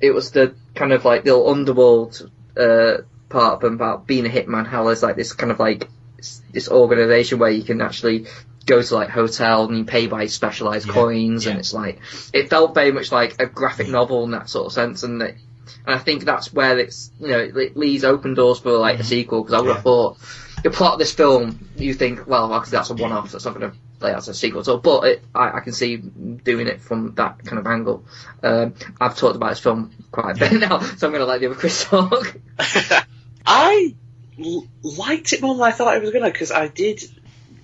it was the kind of like the underworld uh, part of them about being a hitman. How there's like this kind of like this organization where you can actually go to like hotel and you pay by specialized coins, and it's like it felt very much like a graphic novel in that sort of sense, and it, and I think that's where it's you know it leaves open doors for like a sequel because I would have thought the plot of this film you think well obviously that's a one-off that's not going to play out as a sequel so but it, I, I can see doing it from that kind of angle. Um, I've talked about this film quite a bit now so I'm going to let the other Chris talk I l- liked it more than I thought I was gonna because I did.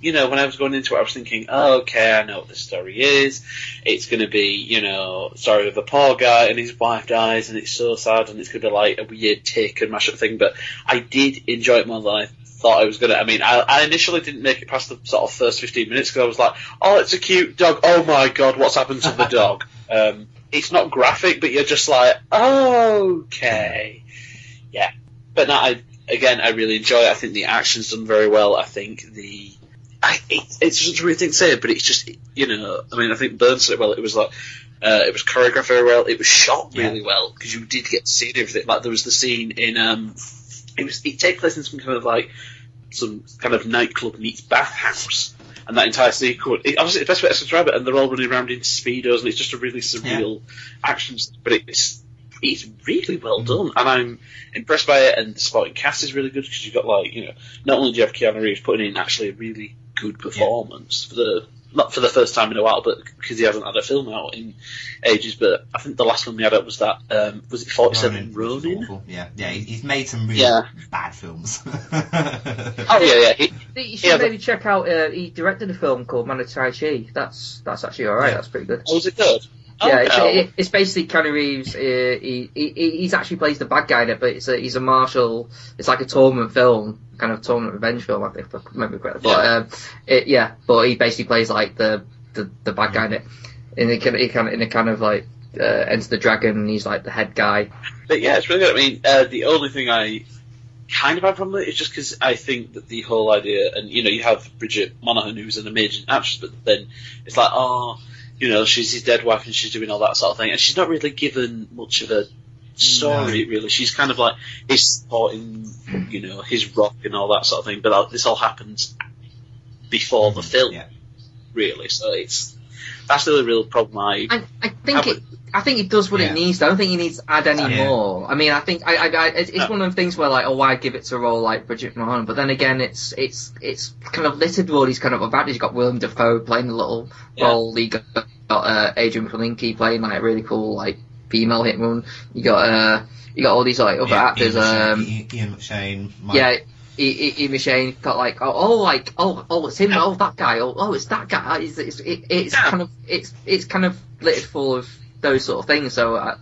You know, when I was going into it, I was thinking, oh, okay, I know what the story is. It's going to be, you know, story of a poor guy and his wife dies, and it's so sad, and it's going to be like a weird take and mashup thing. But I did enjoy it more than I thought I was going to. I mean, I, I initially didn't make it past the sort of first 15 minutes because I was like, oh, it's a cute dog. Oh my god, what's happened to the dog? Um, it's not graphic, but you're just like, okay, yeah. But no, I again, I really enjoy it. I think the action's done very well. I think the I, it, it's just a weird thing to say, but it's just you know, I mean, I think Burns said it well. It was like uh, it was choreographed very well. It was shot really well because you did get to see everything. Like there was the scene in um, it was it takes place in some kind of like some kind of nightclub meets bathhouse. And that entire sequence, it, obviously the best way to describe it, and they're all running around in speedos, and it's just a really surreal action. scene, But it's it's really well done, and I'm impressed by it. And the supporting cast is really good because you've got like you know, not only do you have Keanu Reeves putting in actually a really good performance for the not for the first time in a while, but because he hasn't had a film out in ages. But I think the last one we had out was that um, was it Forty Seven Ronin? Awful. Yeah, yeah, he's made some really Yeah. bad films. Oh yeah, yeah. He, you should maybe check out uh, he directed a film called Man of Tai Chi that's that's actually alright Yeah. that's pretty good Oh, was it good? Yeah, it's, it, it's basically Keanu Reeves. Uh, he, he he's actually plays the bad guy in it, but it's a, he's a martial. It's like a tournament film, kind of tournament revenge film. I think if I remember correctly. But Yeah. um, it, yeah, but he basically plays like the the, the bad guy in it. In a kind of, he kind of in a kind of like uh, Enter the Dragon, and he's like the head guy. But yeah, it's really good. I mean, uh, the only thing I kind of have problem with it is just because I think that the whole idea, and you know, you have Bridget Moynahan who's an amazing actress, but then it's like, oh, you know, she's his dead wife and she's doing all that sort of thing, and she's not really given much of a story, really. She's kind of like he's supporting, you know, his rock and all that sort of thing, but uh, this all happens before the film, really. So it's that's the only real problem I. I, I think it. I think it does what Yeah. it needs. to. I don't think it needs to add any Yeah. more. I mean, I think I, I, I it's, it's No. one of the things where like, oh, why give it to a role like Bridget Mulholland? But then again, it's it's it's kind of littered with all these kind of advantages. You got Willem Dafoe playing a little Yeah. role. You got, got uh, Adrianne Palicki playing like a really cool like female hitman. You got uh, you got all these like other Yeah, actors. Ian McShane- Um, Ian, Ian McShane. Mike- yeah, I- I- Ian McShane got like oh, oh like oh oh it's him oh that guy oh oh it's that guy it's it's, it, it's kind of it's it's kind of littered full of those sort of things so uh,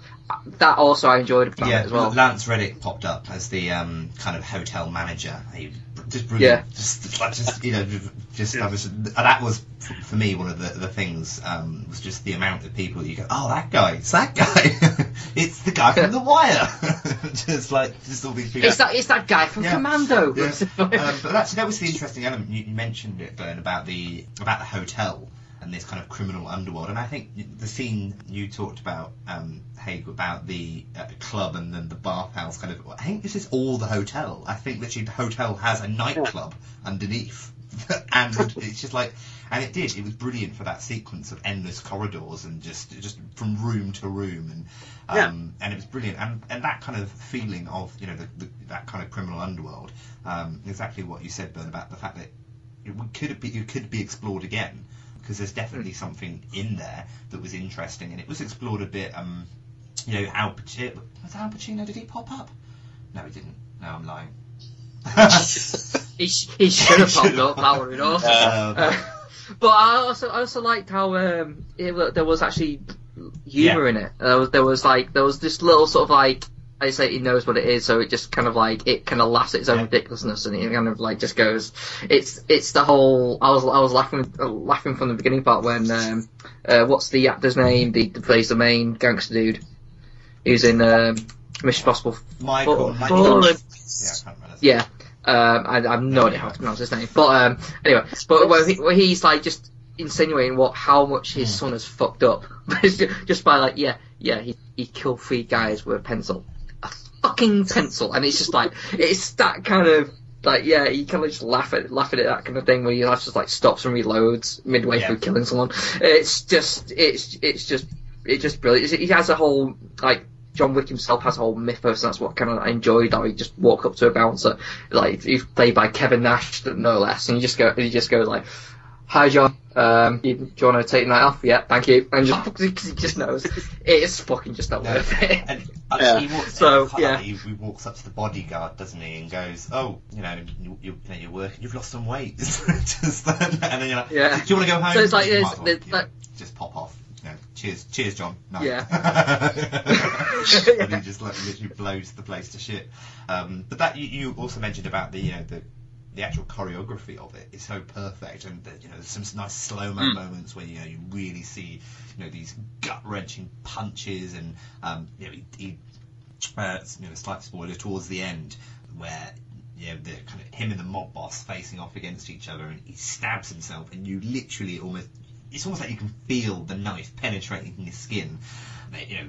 that also I enjoyed about yeah, it as well. Lance Reddick popped up as the um, kind of hotel manager. He just brilliant. Yeah. Just, like, just you know, just I was, that was for me one of the, the things um, was just the amount of people you go, oh that guy, it's that guy, it's the guy from The Wire. just like just all these people. It's that it's that guy from Yeah. Commando. Yeah. um, but actually, that was the interesting element. You, you mentioned it, Bern, about the about the hotel and this kind of criminal underworld. And I think the scene you talked about, um, Haig, about the uh, club and then the bathhouse kind of. I think this is all the hotel. I think literally the hotel has a nightclub underneath, and it's just like. And it did. It was brilliant for that sequence of endless corridors and just just from room to room, and um, and it was brilliant. And and that kind of feeling of you know the, the, that kind of criminal underworld, um, exactly what you said, Bern, about the fact that it could be it could be explored again because there's definitely something in there that was interesting, and it was explored a bit. Um, you know, Al Pacino. Was Al Pacino? Did he pop up? No, he didn't. No, I'm lying. he, sh- he should have popped up. That would have been awesome. Um, Uh, but I also I also liked how um it, there was actually humor Yeah. in it. There was there was like there was this little sort of like I say he knows what it is, so it just kind of like it kind of laughs at its own ridiculousness, and it kind of like just goes. It's it's the whole. I was I was laughing uh, laughing from the beginning part when um uh, what's the actor's name? The, the plays the main gangster dude. Who's in um, Mission Possible. Michael. Four- Michael. Four- Yeah, I can't yeah. Um, I, I have no idea how to pronounce his name, but um, anyway, but where, he, where he's like just insinuating what how much his son has fucked up, just by like yeah yeah he he killed three guys with a pencil, a fucking pencil, and it's just like it's that kind of like yeah you kind of just laugh at laugh at it that kind of thing where you have to just like stops and reloads midway Yeah. through killing someone. It's just it's it's just it's just brilliant. He has a whole like John Wick himself has a whole mythos, and that's what kind of I enjoyed. How he just walk up to a bouncer, like he's played by Kevin Nash, no less, and you just go, and he just goes like, "Hi, John. Um, you, do you want to take the night off? Yeah, thank you." And just because he just knows it's fucking just not worth it. And uh, Yeah. he walks, So, yeah. He, he walks up to the bodyguard, doesn't he, and goes, "Oh, you know, you, you, you know, you're working. You've lost some weight." just, and then you're like, Yeah. "Do you want to go home?" So it's like it's, well, it's you like just pop off. You know, cheers, cheers, John. No. Yeah. and he just like literally blows the place to shit. Um, but that you, you also mentioned about the you know the the actual choreography of it is so perfect, and you know there's some nice slow mo Mm. moments where you know you really see you know these gut wrenching punches, and um, you know he, he uh, you know slight spoiler towards the end where. You know, the kind of him and the mob boss facing off against each other, and he stabs himself, and you literally almost it's almost like you can feel the knife penetrating his skin. You know,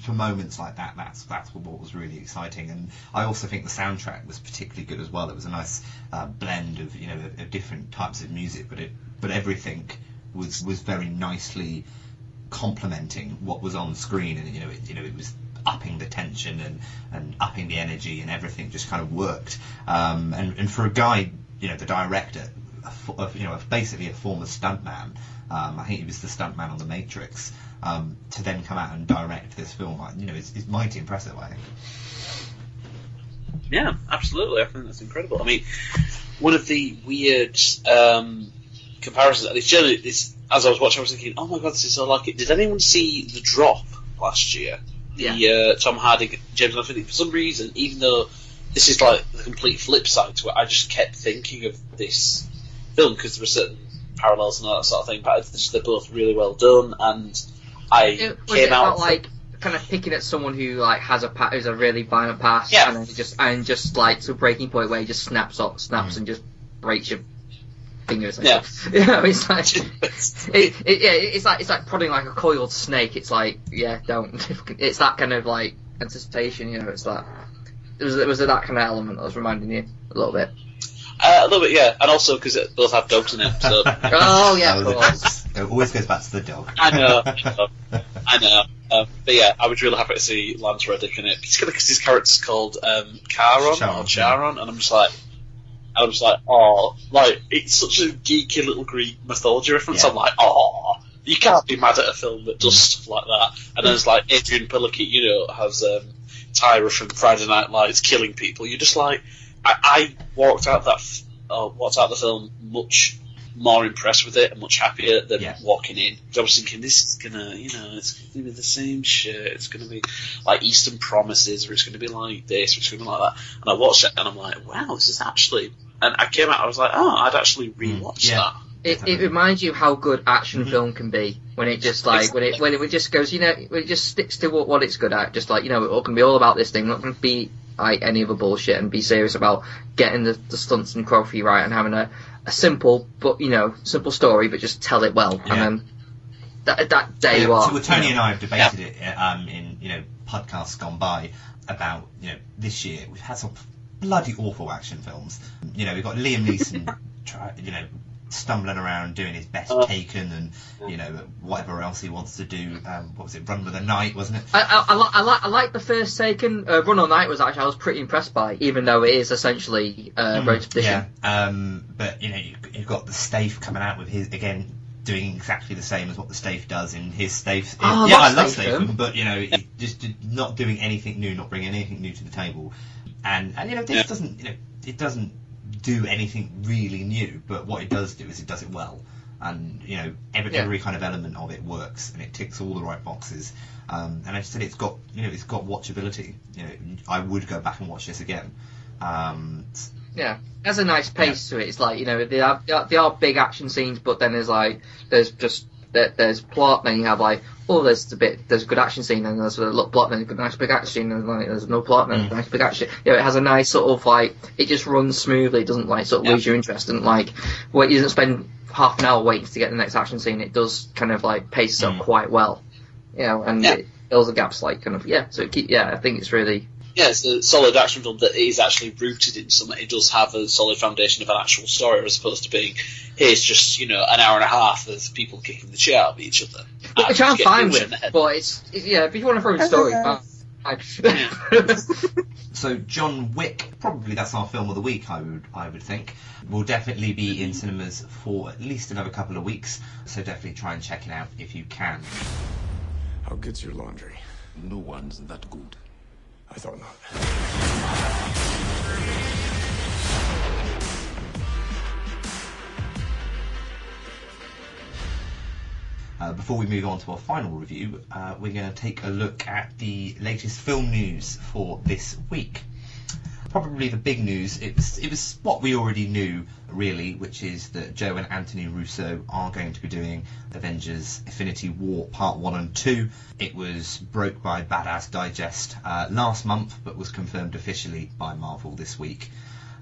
for moments like that, that's that's what was really exciting. And I also think the soundtrack was particularly good as well. It was a nice uh, blend of you know of, of different types of music, but it but everything was was very nicely complementing what was on screen, and you know it, you know it was upping the tension and, and upping the energy, and everything just kind of worked. Um, and and for a guy, you know, the director, a, of, you know, basically a former stuntman. Um, I think he was the stuntman on The Matrix. Um, to then come out and direct this film, I- you know, is, is mighty impressive. I think. Yeah, absolutely. I think that's incredible. I mean, one of the weird um, comparisons, and it's generally it's as I was watching, I was thinking, oh my god, this is so like it. Did anyone see The Drop last year? The uh, Tom Hardy, James Gandolfini. For some reason, even though this is like the complete flip side to it, I just kept thinking of this film because there were certain parallels and all that sort of thing. But they're both really well done, and I It, was came it out about like kind of picking at someone who like has a pa- who's a really violent past, Yeah. and then just and just like to a breaking point where he just snaps up, snaps and just breaks your fingers. I Yeah. you know, it's like it, it, yeah, it's like it's like prodding like a coiled snake. It's like yeah, don't. It's that kind of like anticipation. You know, it's that. It was it was that kind of element that was reminding you a little bit. uh, a little bit, yeah, and also because it both have dogs in it. So Oh yeah, of course. It. Always goes back to the dog. I know, I know, I know. Um, but yeah, I was really happy to see Lance Reddick in it. Particularly because his character's called um, Charon Charon, or Charon, and I'm just like, I'm just like, oh, like it's such a geeky little Greek mythology reference. Yeah. I'm like, oh, you can't be mad at a film that does stuff like that. And then it's like Adrianne Palicki, you know, has um, Tyra from Friday Night Lights killing people. You're just like, I, I walked out of that, f- uh, walked out the film much more impressed with it and much happier than Yeah. walking in. 'Cause I was thinking, this is gonna, you know, it's gonna be the same shit. It's gonna be like Eastern Promises, or it's gonna be like this, or it's gonna be like that. And I watched it, and I'm like, wow, this is actually. And I came out, I was like, oh, I'd actually mm, rewatch yeah. that. It, it reminds you how good action mm-hmm. film can be when it just like when it when it just goes you know when it just sticks to what, what it's good at just like you know it can be all about this thing not going to be like any other bullshit and be serious about getting the, the stunts and choreography right and having a, a simple but you know simple story but just tell it well Yeah. and then that that day Yeah, you are so well, Tony you and. I have debated it uh, um, in you know podcasts gone by about you know this year we've had some bloody awful action films. You know we've got Liam Neeson, try, you know stumbling around doing his best Uh. Taken and you know whatever else he wants to do. Um, what was it? Run with the Night, wasn't it? I, I, I, li- I like I like the first Taken. Uh, Run All Night was actually I was pretty impressed by, even though it is essentially uh, Road to Yeah. Um, but you know you, you've got the Stafe coming out with his again. Doing exactly the same as what the Stafe does in his Stafe. Oh, I yeah, I love love Statham. Statham, but you know, he just did- not doing anything new, not bringing anything new to the table, and and you know, this Yeah. doesn't, you know, it doesn't do anything really new, but what it does do is it does it well, and you know, every Yeah. every kind of element of it works, and it ticks all the right boxes, um, and I just said it's got, you know, it's got watchability. You know, I would go back and watch this again. Um, Yeah, it has a nice pace to it. It's like you know they are they are big action scenes, but then there's like there's just there, there's plot. Then you have like oh there's a bit there's a good action scene and there's a little plot. and a nice big action scene and like there's no plot. and Mm. a nice big action. You know, it has a nice sort of like it just runs smoothly. It doesn't like sort of Yeah. lose your interest and like you doesn't spend half an hour waiting to get the next action scene. It does kind of like pace up Mm. quite well. You know, and Yeah. it fills the gaps like kind of yeah. So it keep yeah I think it's really Yeah, it's a solid action film that is actually rooted in something. It does have a solid foundation of an actual story, as opposed to being here's just you know an hour and a half of people kicking the shit out of each other. But which I'm getting fine with, in the head. but it's it- yeah. If you want to throw a story, fine. So John Wick, probably that's our film of the week. I would, I would think, will definitely be in cinemas for at least another couple of weeks. So definitely try and check it out if you can. How good's your laundry? No one's that good. I thought not. Uh, before we move on to our final review, uh, we're going to take a look at the latest film news for this week. Probably the big news. It was it was what we already knew, really, which is that Joe and Anthony Russo are going to be doing Avengers: Infinity War Part One and Two. It was broke by Badass Digest uh, last month, but was confirmed officially by Marvel this week.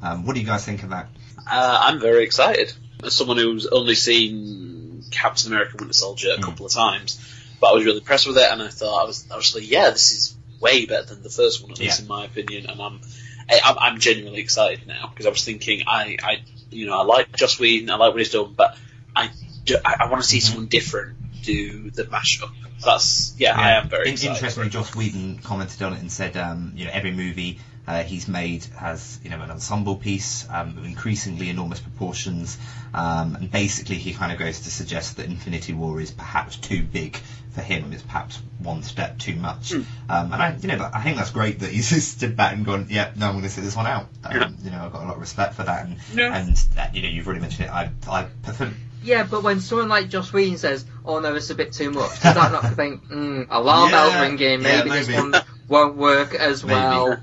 Um, what do you guys think of that? Uh, I'm very excited. As someone who's only seen Captain America: Winter Soldier a couple of times, but I was really impressed with it, and I thought I was actually, yeah, this is way better than the first one, at least Yeah. in my opinion. And I'm, I, I'm, I'm genuinely excited now because I was thinking, I, I, you know, I like Joss Whedon, I like what he's done, but I, do- I, I want to see someone different do the mashup. That's yeah, I am very. Interestingly, Joss Whedon commented on it and said, um, you know, every movie uh, he's made has, you know, an ensemble piece um, of increasingly enormous proportions, um, and basically he kind of goes to suggest that Infinity War is perhaps too big for him. It's perhaps one step too much. Hmm. Um, and I, you know, I think that's great that he's just stood back and gone, yeah, no, I'm going to sit this one out. Um, Yeah. You know, I've got a lot of respect for that, and Yeah. and uh, you know, you've already mentioned it. I I prefer, Yeah, but when someone like Joss Whedon says, "Oh no, it's a bit too much," does that not think, mm, alarm Yeah, bells ringing? yeah, Maybe, this one won't work as Maybe. well.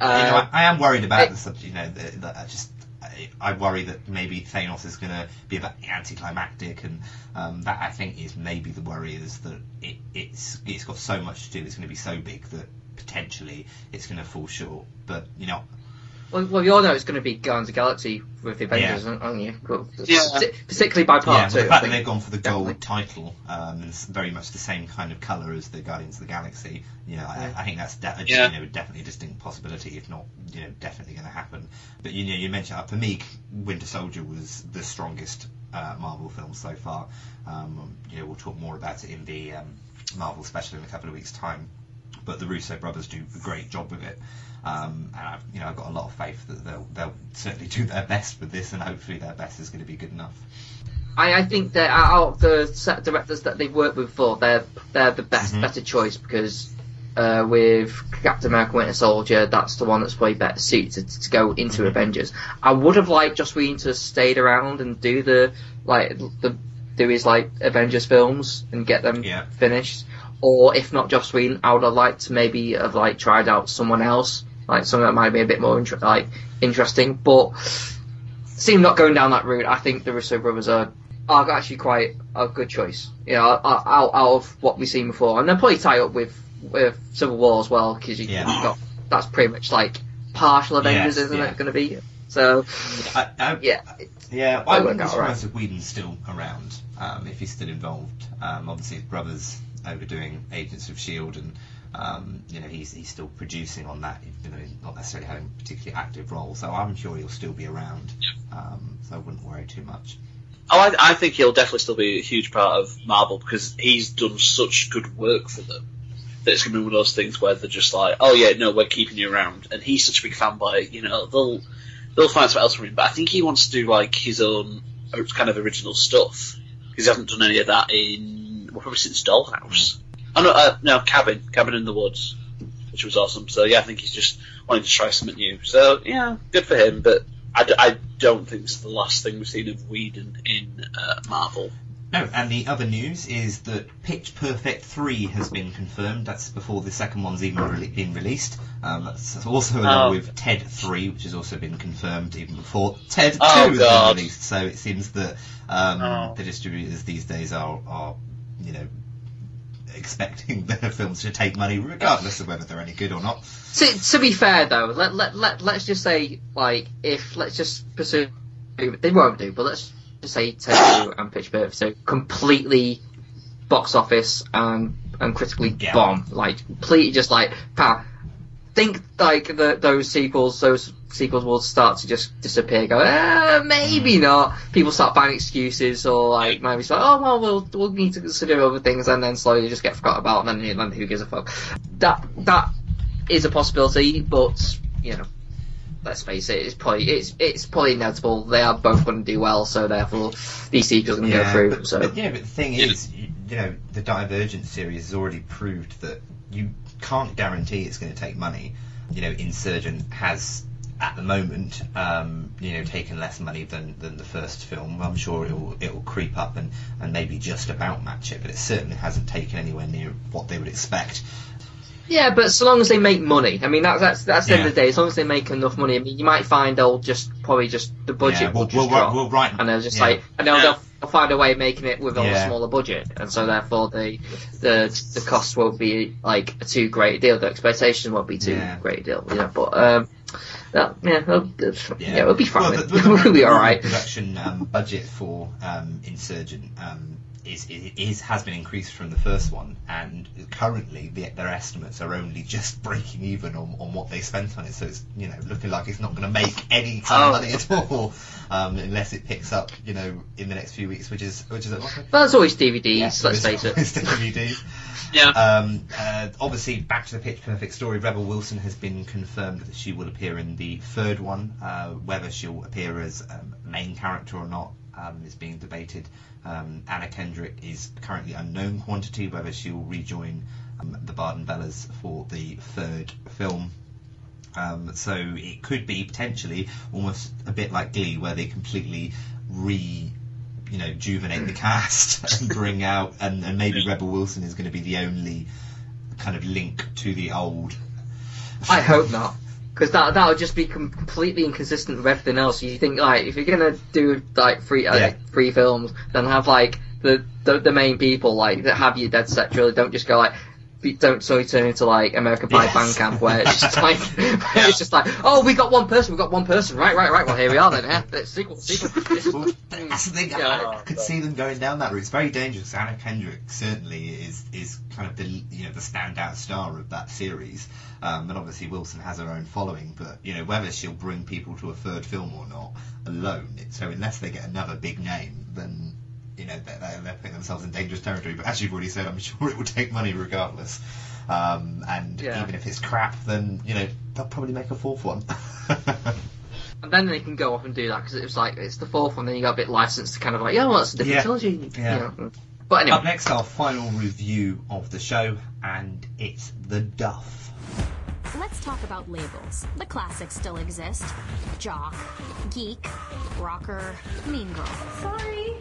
You know, Uh, I, I am worried about it- the subject. You know, that that I just I, I worry that maybe Thanos is going to be a bit anticlimactic, and um, that I think is maybe the worry is that it, it's it's got so much to do. It's going to be so big that potentially it's going to fall short. But you know, well, well, you all know it's going to be Guardians of the Galaxy with the Avengers, Yeah. aren't you? Well, Yeah. Particularly by yeah, part but two. the fact that they've gone for the Definitely. gold title, um, and it's very much the same kind of colour as the Guardians of the Galaxy. You know, I, I think that's de- a- Yeah. you know, definitely a distinct possibility, if not, you know, definitely going to happen. But you know, you mentioned uh, for me, Winter Soldier was the strongest uh, Marvel film so far. Um, you know, we'll talk more about it in the um, Marvel special in a couple of weeks' time. But the Russo brothers do a great job with it. Um, and I've, you know, I've got a lot of faith that they'll they'll certainly do their best with this, and hopefully their best is going to be good enough. I, I think that out of the set directors that they've worked with before, they're they're the best Mhm. better choice because uh, with Captain America: Winter Soldier, that's the one that's probably better suited to, to go into Mhm. Avengers. I would have liked Joss Whedon to have stayed around and do the like the do his like Avengers films and get them Yeah. finished. Or if not Joss Whedon, I would have liked to maybe have like tried out someone else, like someone that might be a bit more inter- like interesting. But seem not going down that route. I think the Russo brothers are are actually quite a good choice. You know, out, out of what we've seen before, and they'll probably tie up with with Civil War as well because you, Yeah. got that's pretty much like partial Avengers, Yes, isn't yeah. it going to be? So I, I, yeah, Yeah, I wouldn't be surprised if Whedon's still around, um, if he's still involved. Um, obviously, his brother's overdoing Agents of S.H.I.E.L.D. and, um, you know, he's, he's still producing on that, even though he's not necessarily having a particularly active role. So I'm sure he'll still be around, um, so I wouldn't worry too much. Oh, I, I think he'll definitely still be a huge part of Marvel because he's done such good work for them that it's going to be one of those things where they're just like, oh yeah, no, we're keeping you around, and he's such a big fanboy, you know, they'll they'll find something else for him. But I think he wants to do like his own kind of original stuff because he hasn't done any of that in well, probably since Dollhouse. Oh no, uh, no, Cabin, Cabin in the Woods, which was awesome. So yeah, I think he's just wanting to try something new. So yeah, good for him. But I, d- I don't think it's the last thing we've seen of Whedon in uh, Marvel. No, and the other news is that Pitch Perfect 3 has been confirmed. That's before the second one's even re- been released. Um, that's also along Oh. with Ted 3, which has also been confirmed even before Ted 2 Oh, has God. been released. So it seems that um, Oh. the distributors these days are, are, you know, expecting their films to take money regardless of whether they're any good or not. To, to be fair though, let let let let's just say like if let's just pursue they won't do, but let's just say Two and Pitch Perfect so completely box office and and critically Yeah. bomb like completely just like pow. Think like the, those sequels, those sequels will start to just disappear. Go, eh, maybe not. People start finding excuses, or like maybe it's like, oh well, we'll we'll need to consider other things, and then slowly just get forgot about, and then, then who gives a fuck? That that is a possibility, but you know, let's face it, it's probably it's it's probably inevitable. They are both going to do well, so therefore these sequels are going to go through. But, So but, yeah, but the thing is, you, you know, the Divergent series has already proved that you can't guarantee it's going to take money. You know, Insurgent has at the moment, um, you know, taken less money than, than the first film. I'm sure it will it will creep up and, and maybe just about match it, but it certainly hasn't taken anywhere near what they would expect. Yeah, but so long as they make money, I mean that's that's that's the end of the day. As long as they make enough money, I mean you might find they'll just probably just the budget Yeah, will we'll, just we'll, drop, write- we'll write. and they'll just yeah. like and they'll, they'll they'll find a way of making it with a smaller budget, and so therefore the the the cost won't be like a too great a deal. The expectation won't be too Yeah. great a deal, you know. But um, that, yeah, it'll, yeah, it'll be fine. Well, the, the, it'll be all right. Production um, budget for um, Insurgent um, is, is, has been increased from the first one, and currently the, their estimates are only just breaking even on, on what they spent on it. So it's you know looking like it's not going to make any kind Oh. of money at all, um, unless it picks up you know in the next few weeks, which is which is a But there's always DVDs. let's face it. it's DVDs. Yeah. Um, uh, obviously, back to the Pitch Perfect story. Rebel Wilson has been confirmed that she will appear in the third one. Uh, whether she'll appear as um, main character or not um, is being debated. Um, Anna Kendrick is currently unknown quantity. Whether she'll rejoin um, the Barden Bellas for the third film. Um, so it could be potentially almost a bit like Glee, where they completely re you know juvenate the cast and bring out and, and maybe Rebel Wilson is going to be the only kind of link to the old. I hope not. Because that that would just be com- completely inconsistent with everything else. You think like if you're gonna do like three uh, Yeah. three films, then have like the, the the main people like that have your dead set. Really, don't just go like. Be- Don't suddenly turn into like American Pie Yes. Band Camp where it's just like it's just like oh we got one person we got one person right right right well here we are then yeah it's sequel sequel That's the thing. I could see them going down that route. It's very dangerous. Anna Kendrick certainly is is kind of the you know the standout star of that series. Um, and obviously Wilson has her own following, but you know whether she'll bring people to a third film or not alone. So unless they get another big name, then you know they're, they're, putting themselves in dangerous territory. But as you've already said, I'm sure it will take money regardless. Um, and Yeah. even if it's crap, then you know they'll probably make a fourth one. and then they can go off and do that because it was like it's the fourth one then you got a bit licensed to kind of like yeah well it's a different Yeah. trilogy Yeah. you know. but anyway Up next, our final review of the show, and it's the Duff. Let's talk about labels. The classics still exist. Jock, geek, rocker, mean girl. Sorry.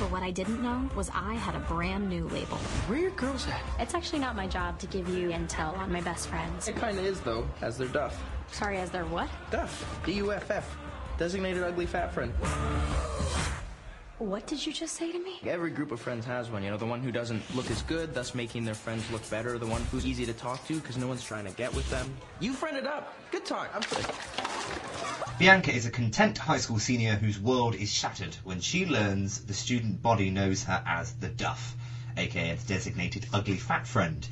But what I didn't know was I had a brand new label. Where your girls at? It's actually not my job to give you intel on my best friends. It kinda is, though, as their Duff. Sorry, as their what? Duff. D-U-F-F. Designated ugly fat friend. What did you just say to me? Every group of friends has one, you know, the one who doesn't look as good, thus making their friends look better, the one who's easy to talk to because no one's trying to get with them. You friended up. Good talk. I'm Bianca is a content high school senior whose world is shattered when she learns the student body knows her as the Duff, aka the designated ugly fat friend,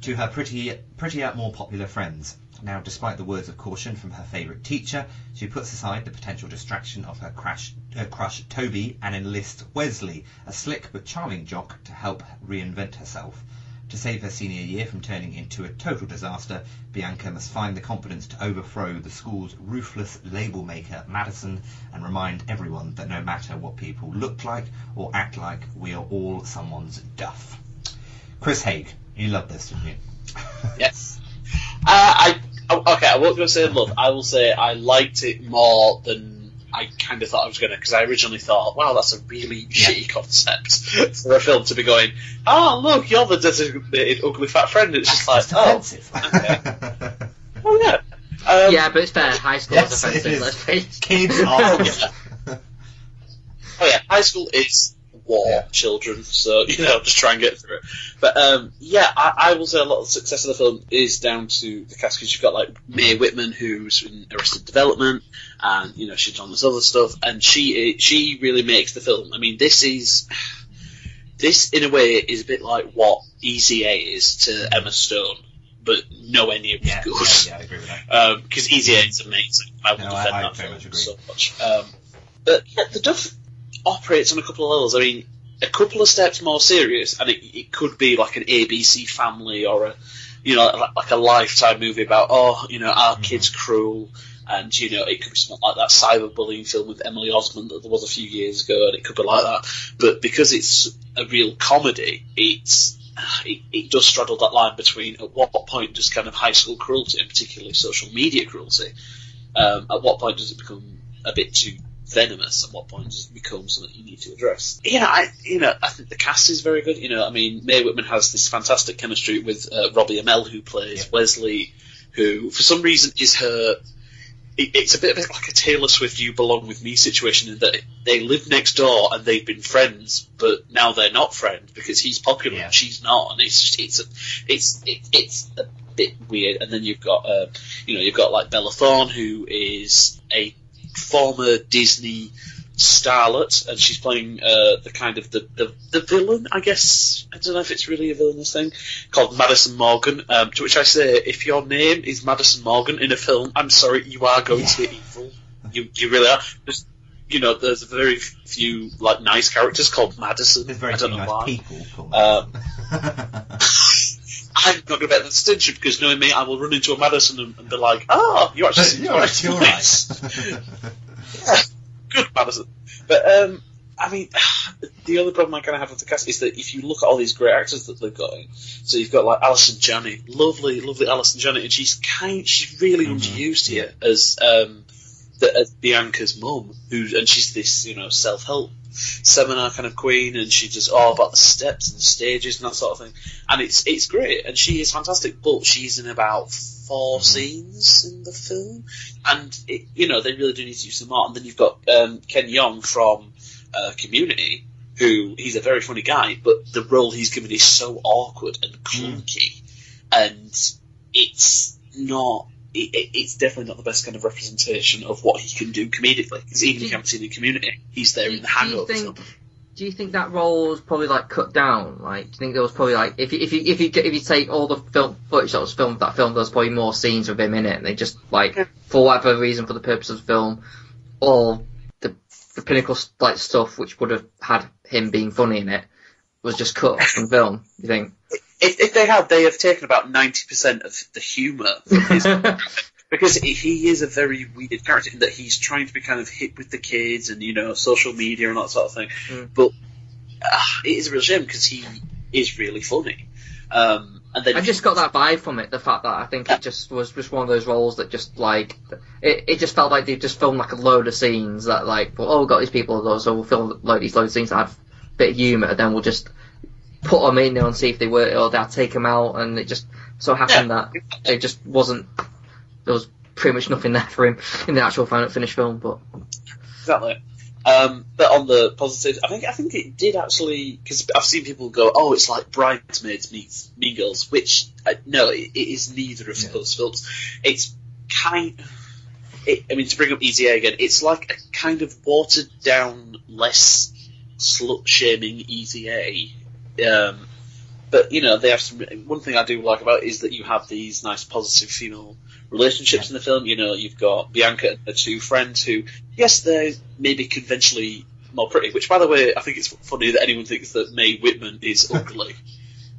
to her pretty, prettier, more popular friends. Now, despite the words of caution from her favourite teacher, she puts aside the potential distraction of her crash, crush Toby and enlist Wesley, a slick but charming jock, to help reinvent herself. To save her senior year from turning into a total disaster, Bianca must find the confidence to overthrow the school's ruthless label maker, Madison, and remind everyone that no matter what people look like or act like, we are all someone's duff. Chris Haig, you love this, didn't you? yes. Uh, I oh, okay. I won't go say love. I will say I liked it more than I kind of thought I was going to because I originally thought, wow, that's a really shitty concept for a film to be going. Oh, look, you're the designated ugly fat friend. It's just like, oh, okay. oh yeah. Um, yeah but it's fair high school Yes, is offensive let's face it. Kids are Oh yeah, high school is war children, so you know, just try and get through it. But um, yeah, I, I will say a lot of the success of the film is down to the cast because you've got like Mae Whitman, who's in Arrested Development, and you know she's done this other stuff, and she she really makes the film. I mean, this is this in a way is a bit like what Easy A is to Emma Stone. But nowhere near as Yeah, good. yeah, yeah, I agree with that. Because Easy A is amazing. I will No, defend I- I that film so much. Um, but yeah, the Duff operates on a couple of levels. I mean, a couple of steps more serious, and it, it could be like an ABC Family or a, you know, like, like a Lifetime movie about oh, you know, our kid's cruel, and you know, it could be something like that cyberbullying film with Emily Osment that there was a few years ago, and it could be like that. But because it's a real comedy, it's it, it does straddle that line between at what point does kind of high school cruelty, and particularly social media cruelty, um, at what point does it become a bit too venomous? At what point does it become something you need to address? Yeah, I you know I think the cast is very good. You know, I mean, Mae Whitman has this fantastic chemistry with uh, Robbie Amell, who plays Wesley, who for some reason is her. It, it's a bit of like a Taylor Swift "You Belong with Me" situation in that they live next door and they've been friends, but now they're not friends because he's popular and she's not, and it's just it's a, it's it, it's a bit weird. And then you've got uh, you know you've got like Bella Thorne, who is a former Disney starlet, and she's playing uh, the kind of the, the the villain, I guess. I don't know if it's really a villainous thing called Madison Morgan. Um, to which I say, if your name is Madison Morgan in a film, I'm sorry, you are going to be evil. You you really are. There's, you know, there's very few like nice characters called Madison. There's very I don't know nice why. people called Um, I'm not going to bet the distinction because knowing me, I will run into a Madison and, and be like, "Oh, you actually You're actually all nice." yeah, good Madison. But um, I mean, the other problem I kind of have with the cast is that if you look at all these great actors that they've got in, so you've got like Allison Janney, lovely, lovely Allison Janney, and she's kind, she's really underused here as um, that as Bianca's mum, who and she's this you know self help seminar kind of queen, and she does all about the steps and the stages and that sort of thing, and it's it's great, and she is fantastic, but she's in about 4 scenes in the film, and it, you know they really do need to use some more. And then you've got um, Ken Jeong from uh, Community, who he's a very funny guy, but the role he's given is so awkward and clunky, and it's not. It, it- it's definitely not the best kind of representation of what he can do comedically. Because even if you haven't seen the Community, he's there in the do you Hangover think film. do you think that role was probably like cut down? Like, do you think there was probably like if you if you if you if you take all the film footage that was filmed that film, there's probably more scenes with him in it, and they just like for whatever reason for the purpose of the film, all the the pinnacle like stuff which would have had him being funny in it was just cut from film. You think? If, if they have, they have taken about ninety percent of the humour from his because he- he is a very weird character in that he's trying to be kind of hip with the kids and you know social media and that sort of thing. Mm. But uh, it is a real shame because he is really funny. Um, and then I just got that vibe from it. The fact that I think it just was just one of those roles that just like it, it just felt like they just filmed like a load of scenes that like well, oh we've got these people so we'll film like these load of scenes that have a bit of humour and then we'll just put them in there and see if they work or they'll take them out and it just so happened that it just wasn't there was pretty much nothing there for him in the actual final finished film but Exactly. Um, but on the positive, I think I think it did actually because I've seen people go, "Oh, it's like Bridesmaids meets Mean Girls," which uh, no, it, it is neither of those films. It's kind. It, I mean, to bring up Easy A again, it's like a kind of watered down, less slut shaming Easy A. Um, but you know, they have some. One thing I do like about it is that you have these nice positive female relationships in the film. You know, you've got Bianca and her two friends who, yes, they're maybe conventionally more pretty. Which, by the way, I think it's funny that anyone thinks that Mae Whitman is ugly.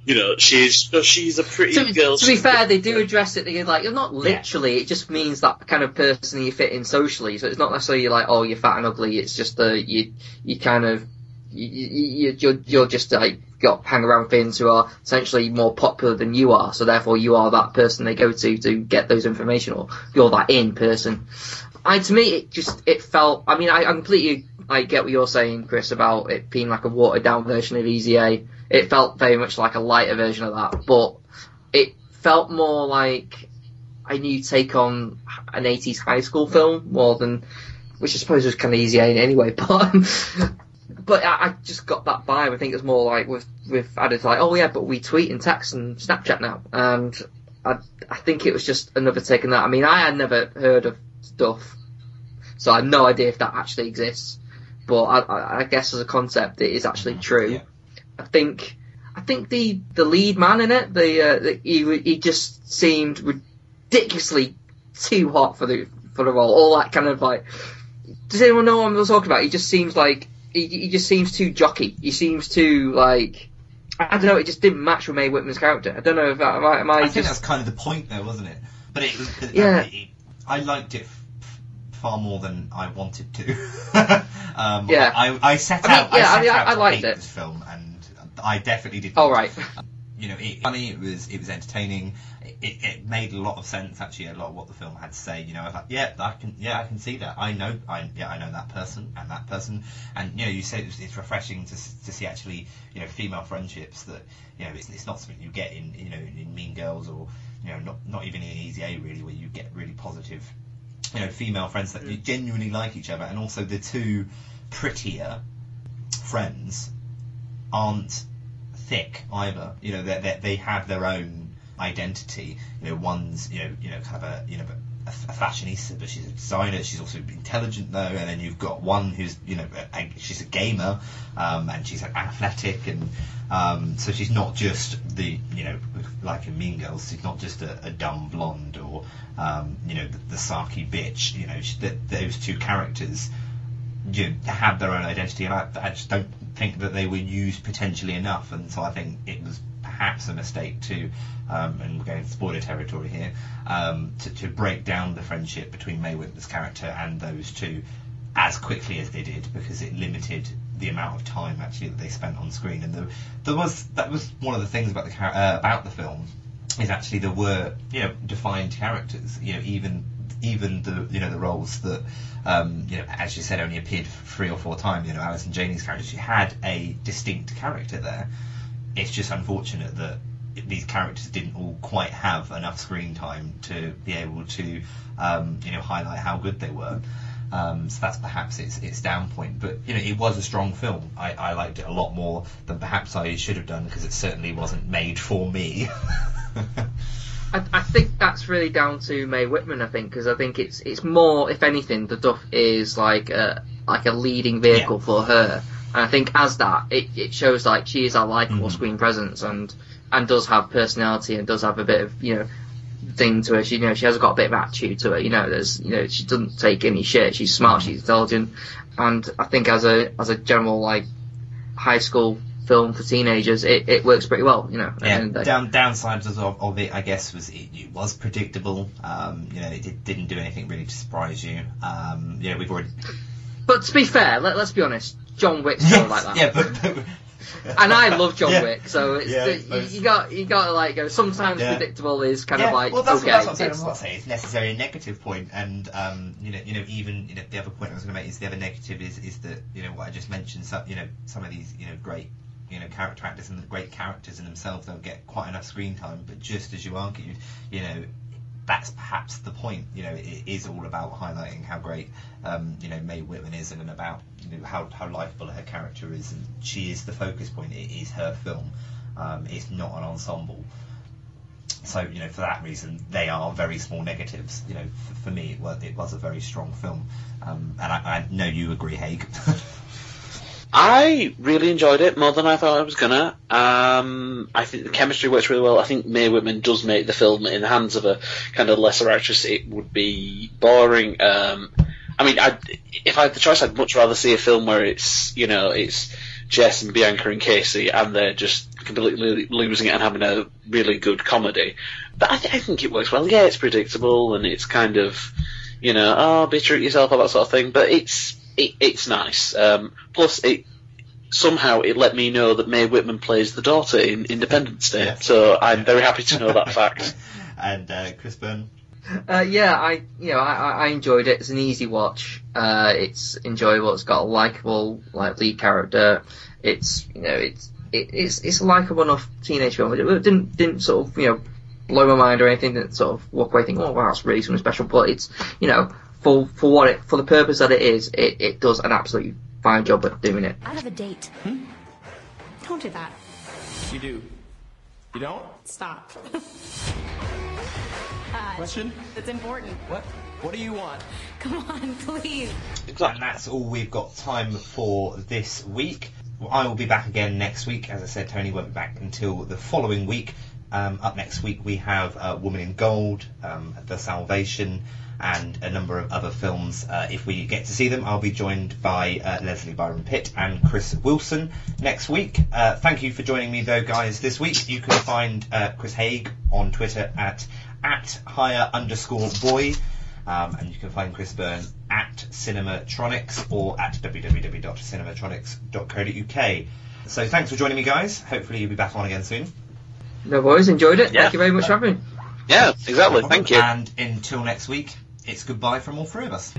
You know, she's she's a pretty to, girl. to be fair, they do address it. They're like, you're not literally. It just means that kind of person you fit in socially. So it's not necessarily like, oh, you're fat and ugly. It's just that you you kind of you, you, you're you're just like got hang around with who are essentially more popular than you are. So therefore, you are that person they go to to get those information, or you're that in person. I to me, it just it felt. I mean, I, I completely I get what you're saying, Chris, about it being like a watered down version of Easy A. It felt very much like a lighter version of that, but it felt more like a new take on an 80s high school film more than, which I suppose was kind of Easy A anyway, but. But I, I just got that vibe. I think it's more like with with added like, oh yeah, but we tweet and text and Snapchat now, and I I think it was just another take on that. I mean, I had never heard of stuff, so I have no idea if that actually exists. But I, I, I guess as a concept, it is actually true. I think I think the the lead man in it, the, uh, the he he just seemed ridiculously too hot for the for the role. All that kind of like. Does anyone know what I'm talking about? He just seems like he, he just seems too jockey. He seems too like I, don't know. It just didn't match with Mae Whitman's character. I don't know if that, am I, am I, I just think that's kind of the point, though, wasn't it? But it, was- Yeah. it- it- I liked it f- far more than I wanted to. um, Yeah. I, I set I mean, out. yeah, I mean, I- out I to liked it. this film, and I definitely did. Oh, right. You know, it, funny. It was. It was entertaining. It, it, made a lot of sense. Actually, a lot of what the film had to say. You know, I was like, yeah, I can. Yeah, I can see that. I know. I yeah, I know that person and that person. And you know, you said it's, it's refreshing to to see actually, you know, female friendships that you know it's, it's not something you get in you know in Mean Girls or you know not not even in Easy A really where you get really positive you know female friends that you mm. genuinely like each other and also the two prettier friends aren't thick either you know they they have their own identity you know one's you know you know kind of a you know a, fashionista but she's a designer she's also intelligent though and then you've got one who's you know a, she's a gamer um, and she's athletic and um, so she's not just the you know like in Mean Girls she's not just a, a dumb blonde or um, you know the, the sarky bitch you know she, th those two characters you have their own identity, and I, I just don't think that they were used potentially enough. And so I think it was perhaps a mistake to, um, and we're going spoiler territory here, um, to, to break down the friendship between Mae Whitman's character and those two as quickly as they did, because it limited the amount of time actually that they spent on screen. And there, there was that was one of the things about the uh, about the film is actually there were you know defined characters. You know even even the you know the roles that um, you know as you said only appeared three or four times. You know, Allison Janney's character, she had a distinct character there. It's just unfortunate that these characters didn't all quite have enough screen time to be able to um, you know highlight how good they were. Um, so that's perhaps its its down point. But you know, it was a strong film. I, I liked it a lot more than perhaps I should have done because it certainly wasn't made for me. I, I think that's really down to Mae Whitman. I think because I think it's it's more, if anything, the Duff is like a like a leading vehicle Yeah. for her, and I think as that it, it shows like she is a likable Mhm. screen presence and and does have personality and does have a bit of you know thing to her. She you know she has got a bit of attitude to her. You know, there's you know she doesn't take any shit. She's smart. She's intelligent, and I think as a as a general like high school film for teenagers, it, it works pretty well. You know, Yeah, and, down downsides of, of it, I guess, was it, it was predictable. Um, you know, it did, didn't do anything really to surprise you. Um, know, we've already But to be fair, let, let's be honest, John Wick's still like that. yeah, but, but and I love John Yeah. Wick, so it's Yeah, the, you, you got you got to like go. Sometimes Yeah. predictable is kind of like well, that's, okay. what, that's what I'm saying. it's- I'm not saying it's necessarily a negative point, and um, you know, you know, even you know, the other point I was going to make is the other negative is is that you know what I just mentioned. Some you know, some of these you know great you know character actors and the great characters in themselves don't get quite enough screen time. But just as you argued, you know. That's perhaps the point. You know, it is all about highlighting how great, um, you know, Mae Whitman is, and about you know how how likable her character is, and she is the focus point. It is her film. Um, it's not an ensemble. So you know, for that reason, they are very small negatives. You know, for, for me, it was, it was a very strong film, um, and I, I know you agree, Haig. I really enjoyed it more than I thought I was gonna. Um, I think the chemistry works really well. I think Mae Whitman does make the film in the hands of a kind of lesser actress. It would be boring. Um, I mean, I'd, if I had the choice, I'd much rather see a film where it's you know it's Jess and Bianca and Casey, and they're just completely losing it and having a really good comedy. But I, th- I think it works well. Yeah, it's predictable and it's kind of you know, oh, be true to yourself, all that sort of thing. But it's it, it's nice. Um, plus, it somehow it let me know that Mae Whitman plays the daughter in Independence Day. So I'm very happy to know that fact. and uh, Chris Byrne. Uh, yeah, I you know I, I I enjoyed it. It's an easy watch. Uh, it's enjoyable. It's got a likable like lead character. It's you know it's it, it's it's a likable enough teenage film. It didn't didn't sort of you know blow my mind or anything. That sort of walk away thinking oh wow it's really something special. But it's you know for for what it for the purpose that it is, it, it does an absolutely fine job at doing it. I have a date. Don't do that. You do. You don't? Stop. uh, Question? It's important. What? What do you want? Come on, please. And that's all we've got time for this week. I will be back again next week. As I said, Tony won't be back until the following week. Um, up next week, we have uh, Woman in Gold, um, The Salvation, and a number of other films. Uh, if we get to see them, I'll be joined by uh, Leslie Byron Pitt and Chris Wilson next week. Uh, thank you for joining me, though, guys. This week, you can find uh, Chris Haig on Twitter at at higher underscore boy. Um, and you can find Chris Byrne at Cinematronics or at www.cinematronics.co.uk. So thanks for joining me, guys. Hopefully you'll be back on again soon. No worries, enjoyed it. Yeah. Thank you very much for having me. Yeah, exactly. Thank you. And until next week, it's goodbye from all three of us.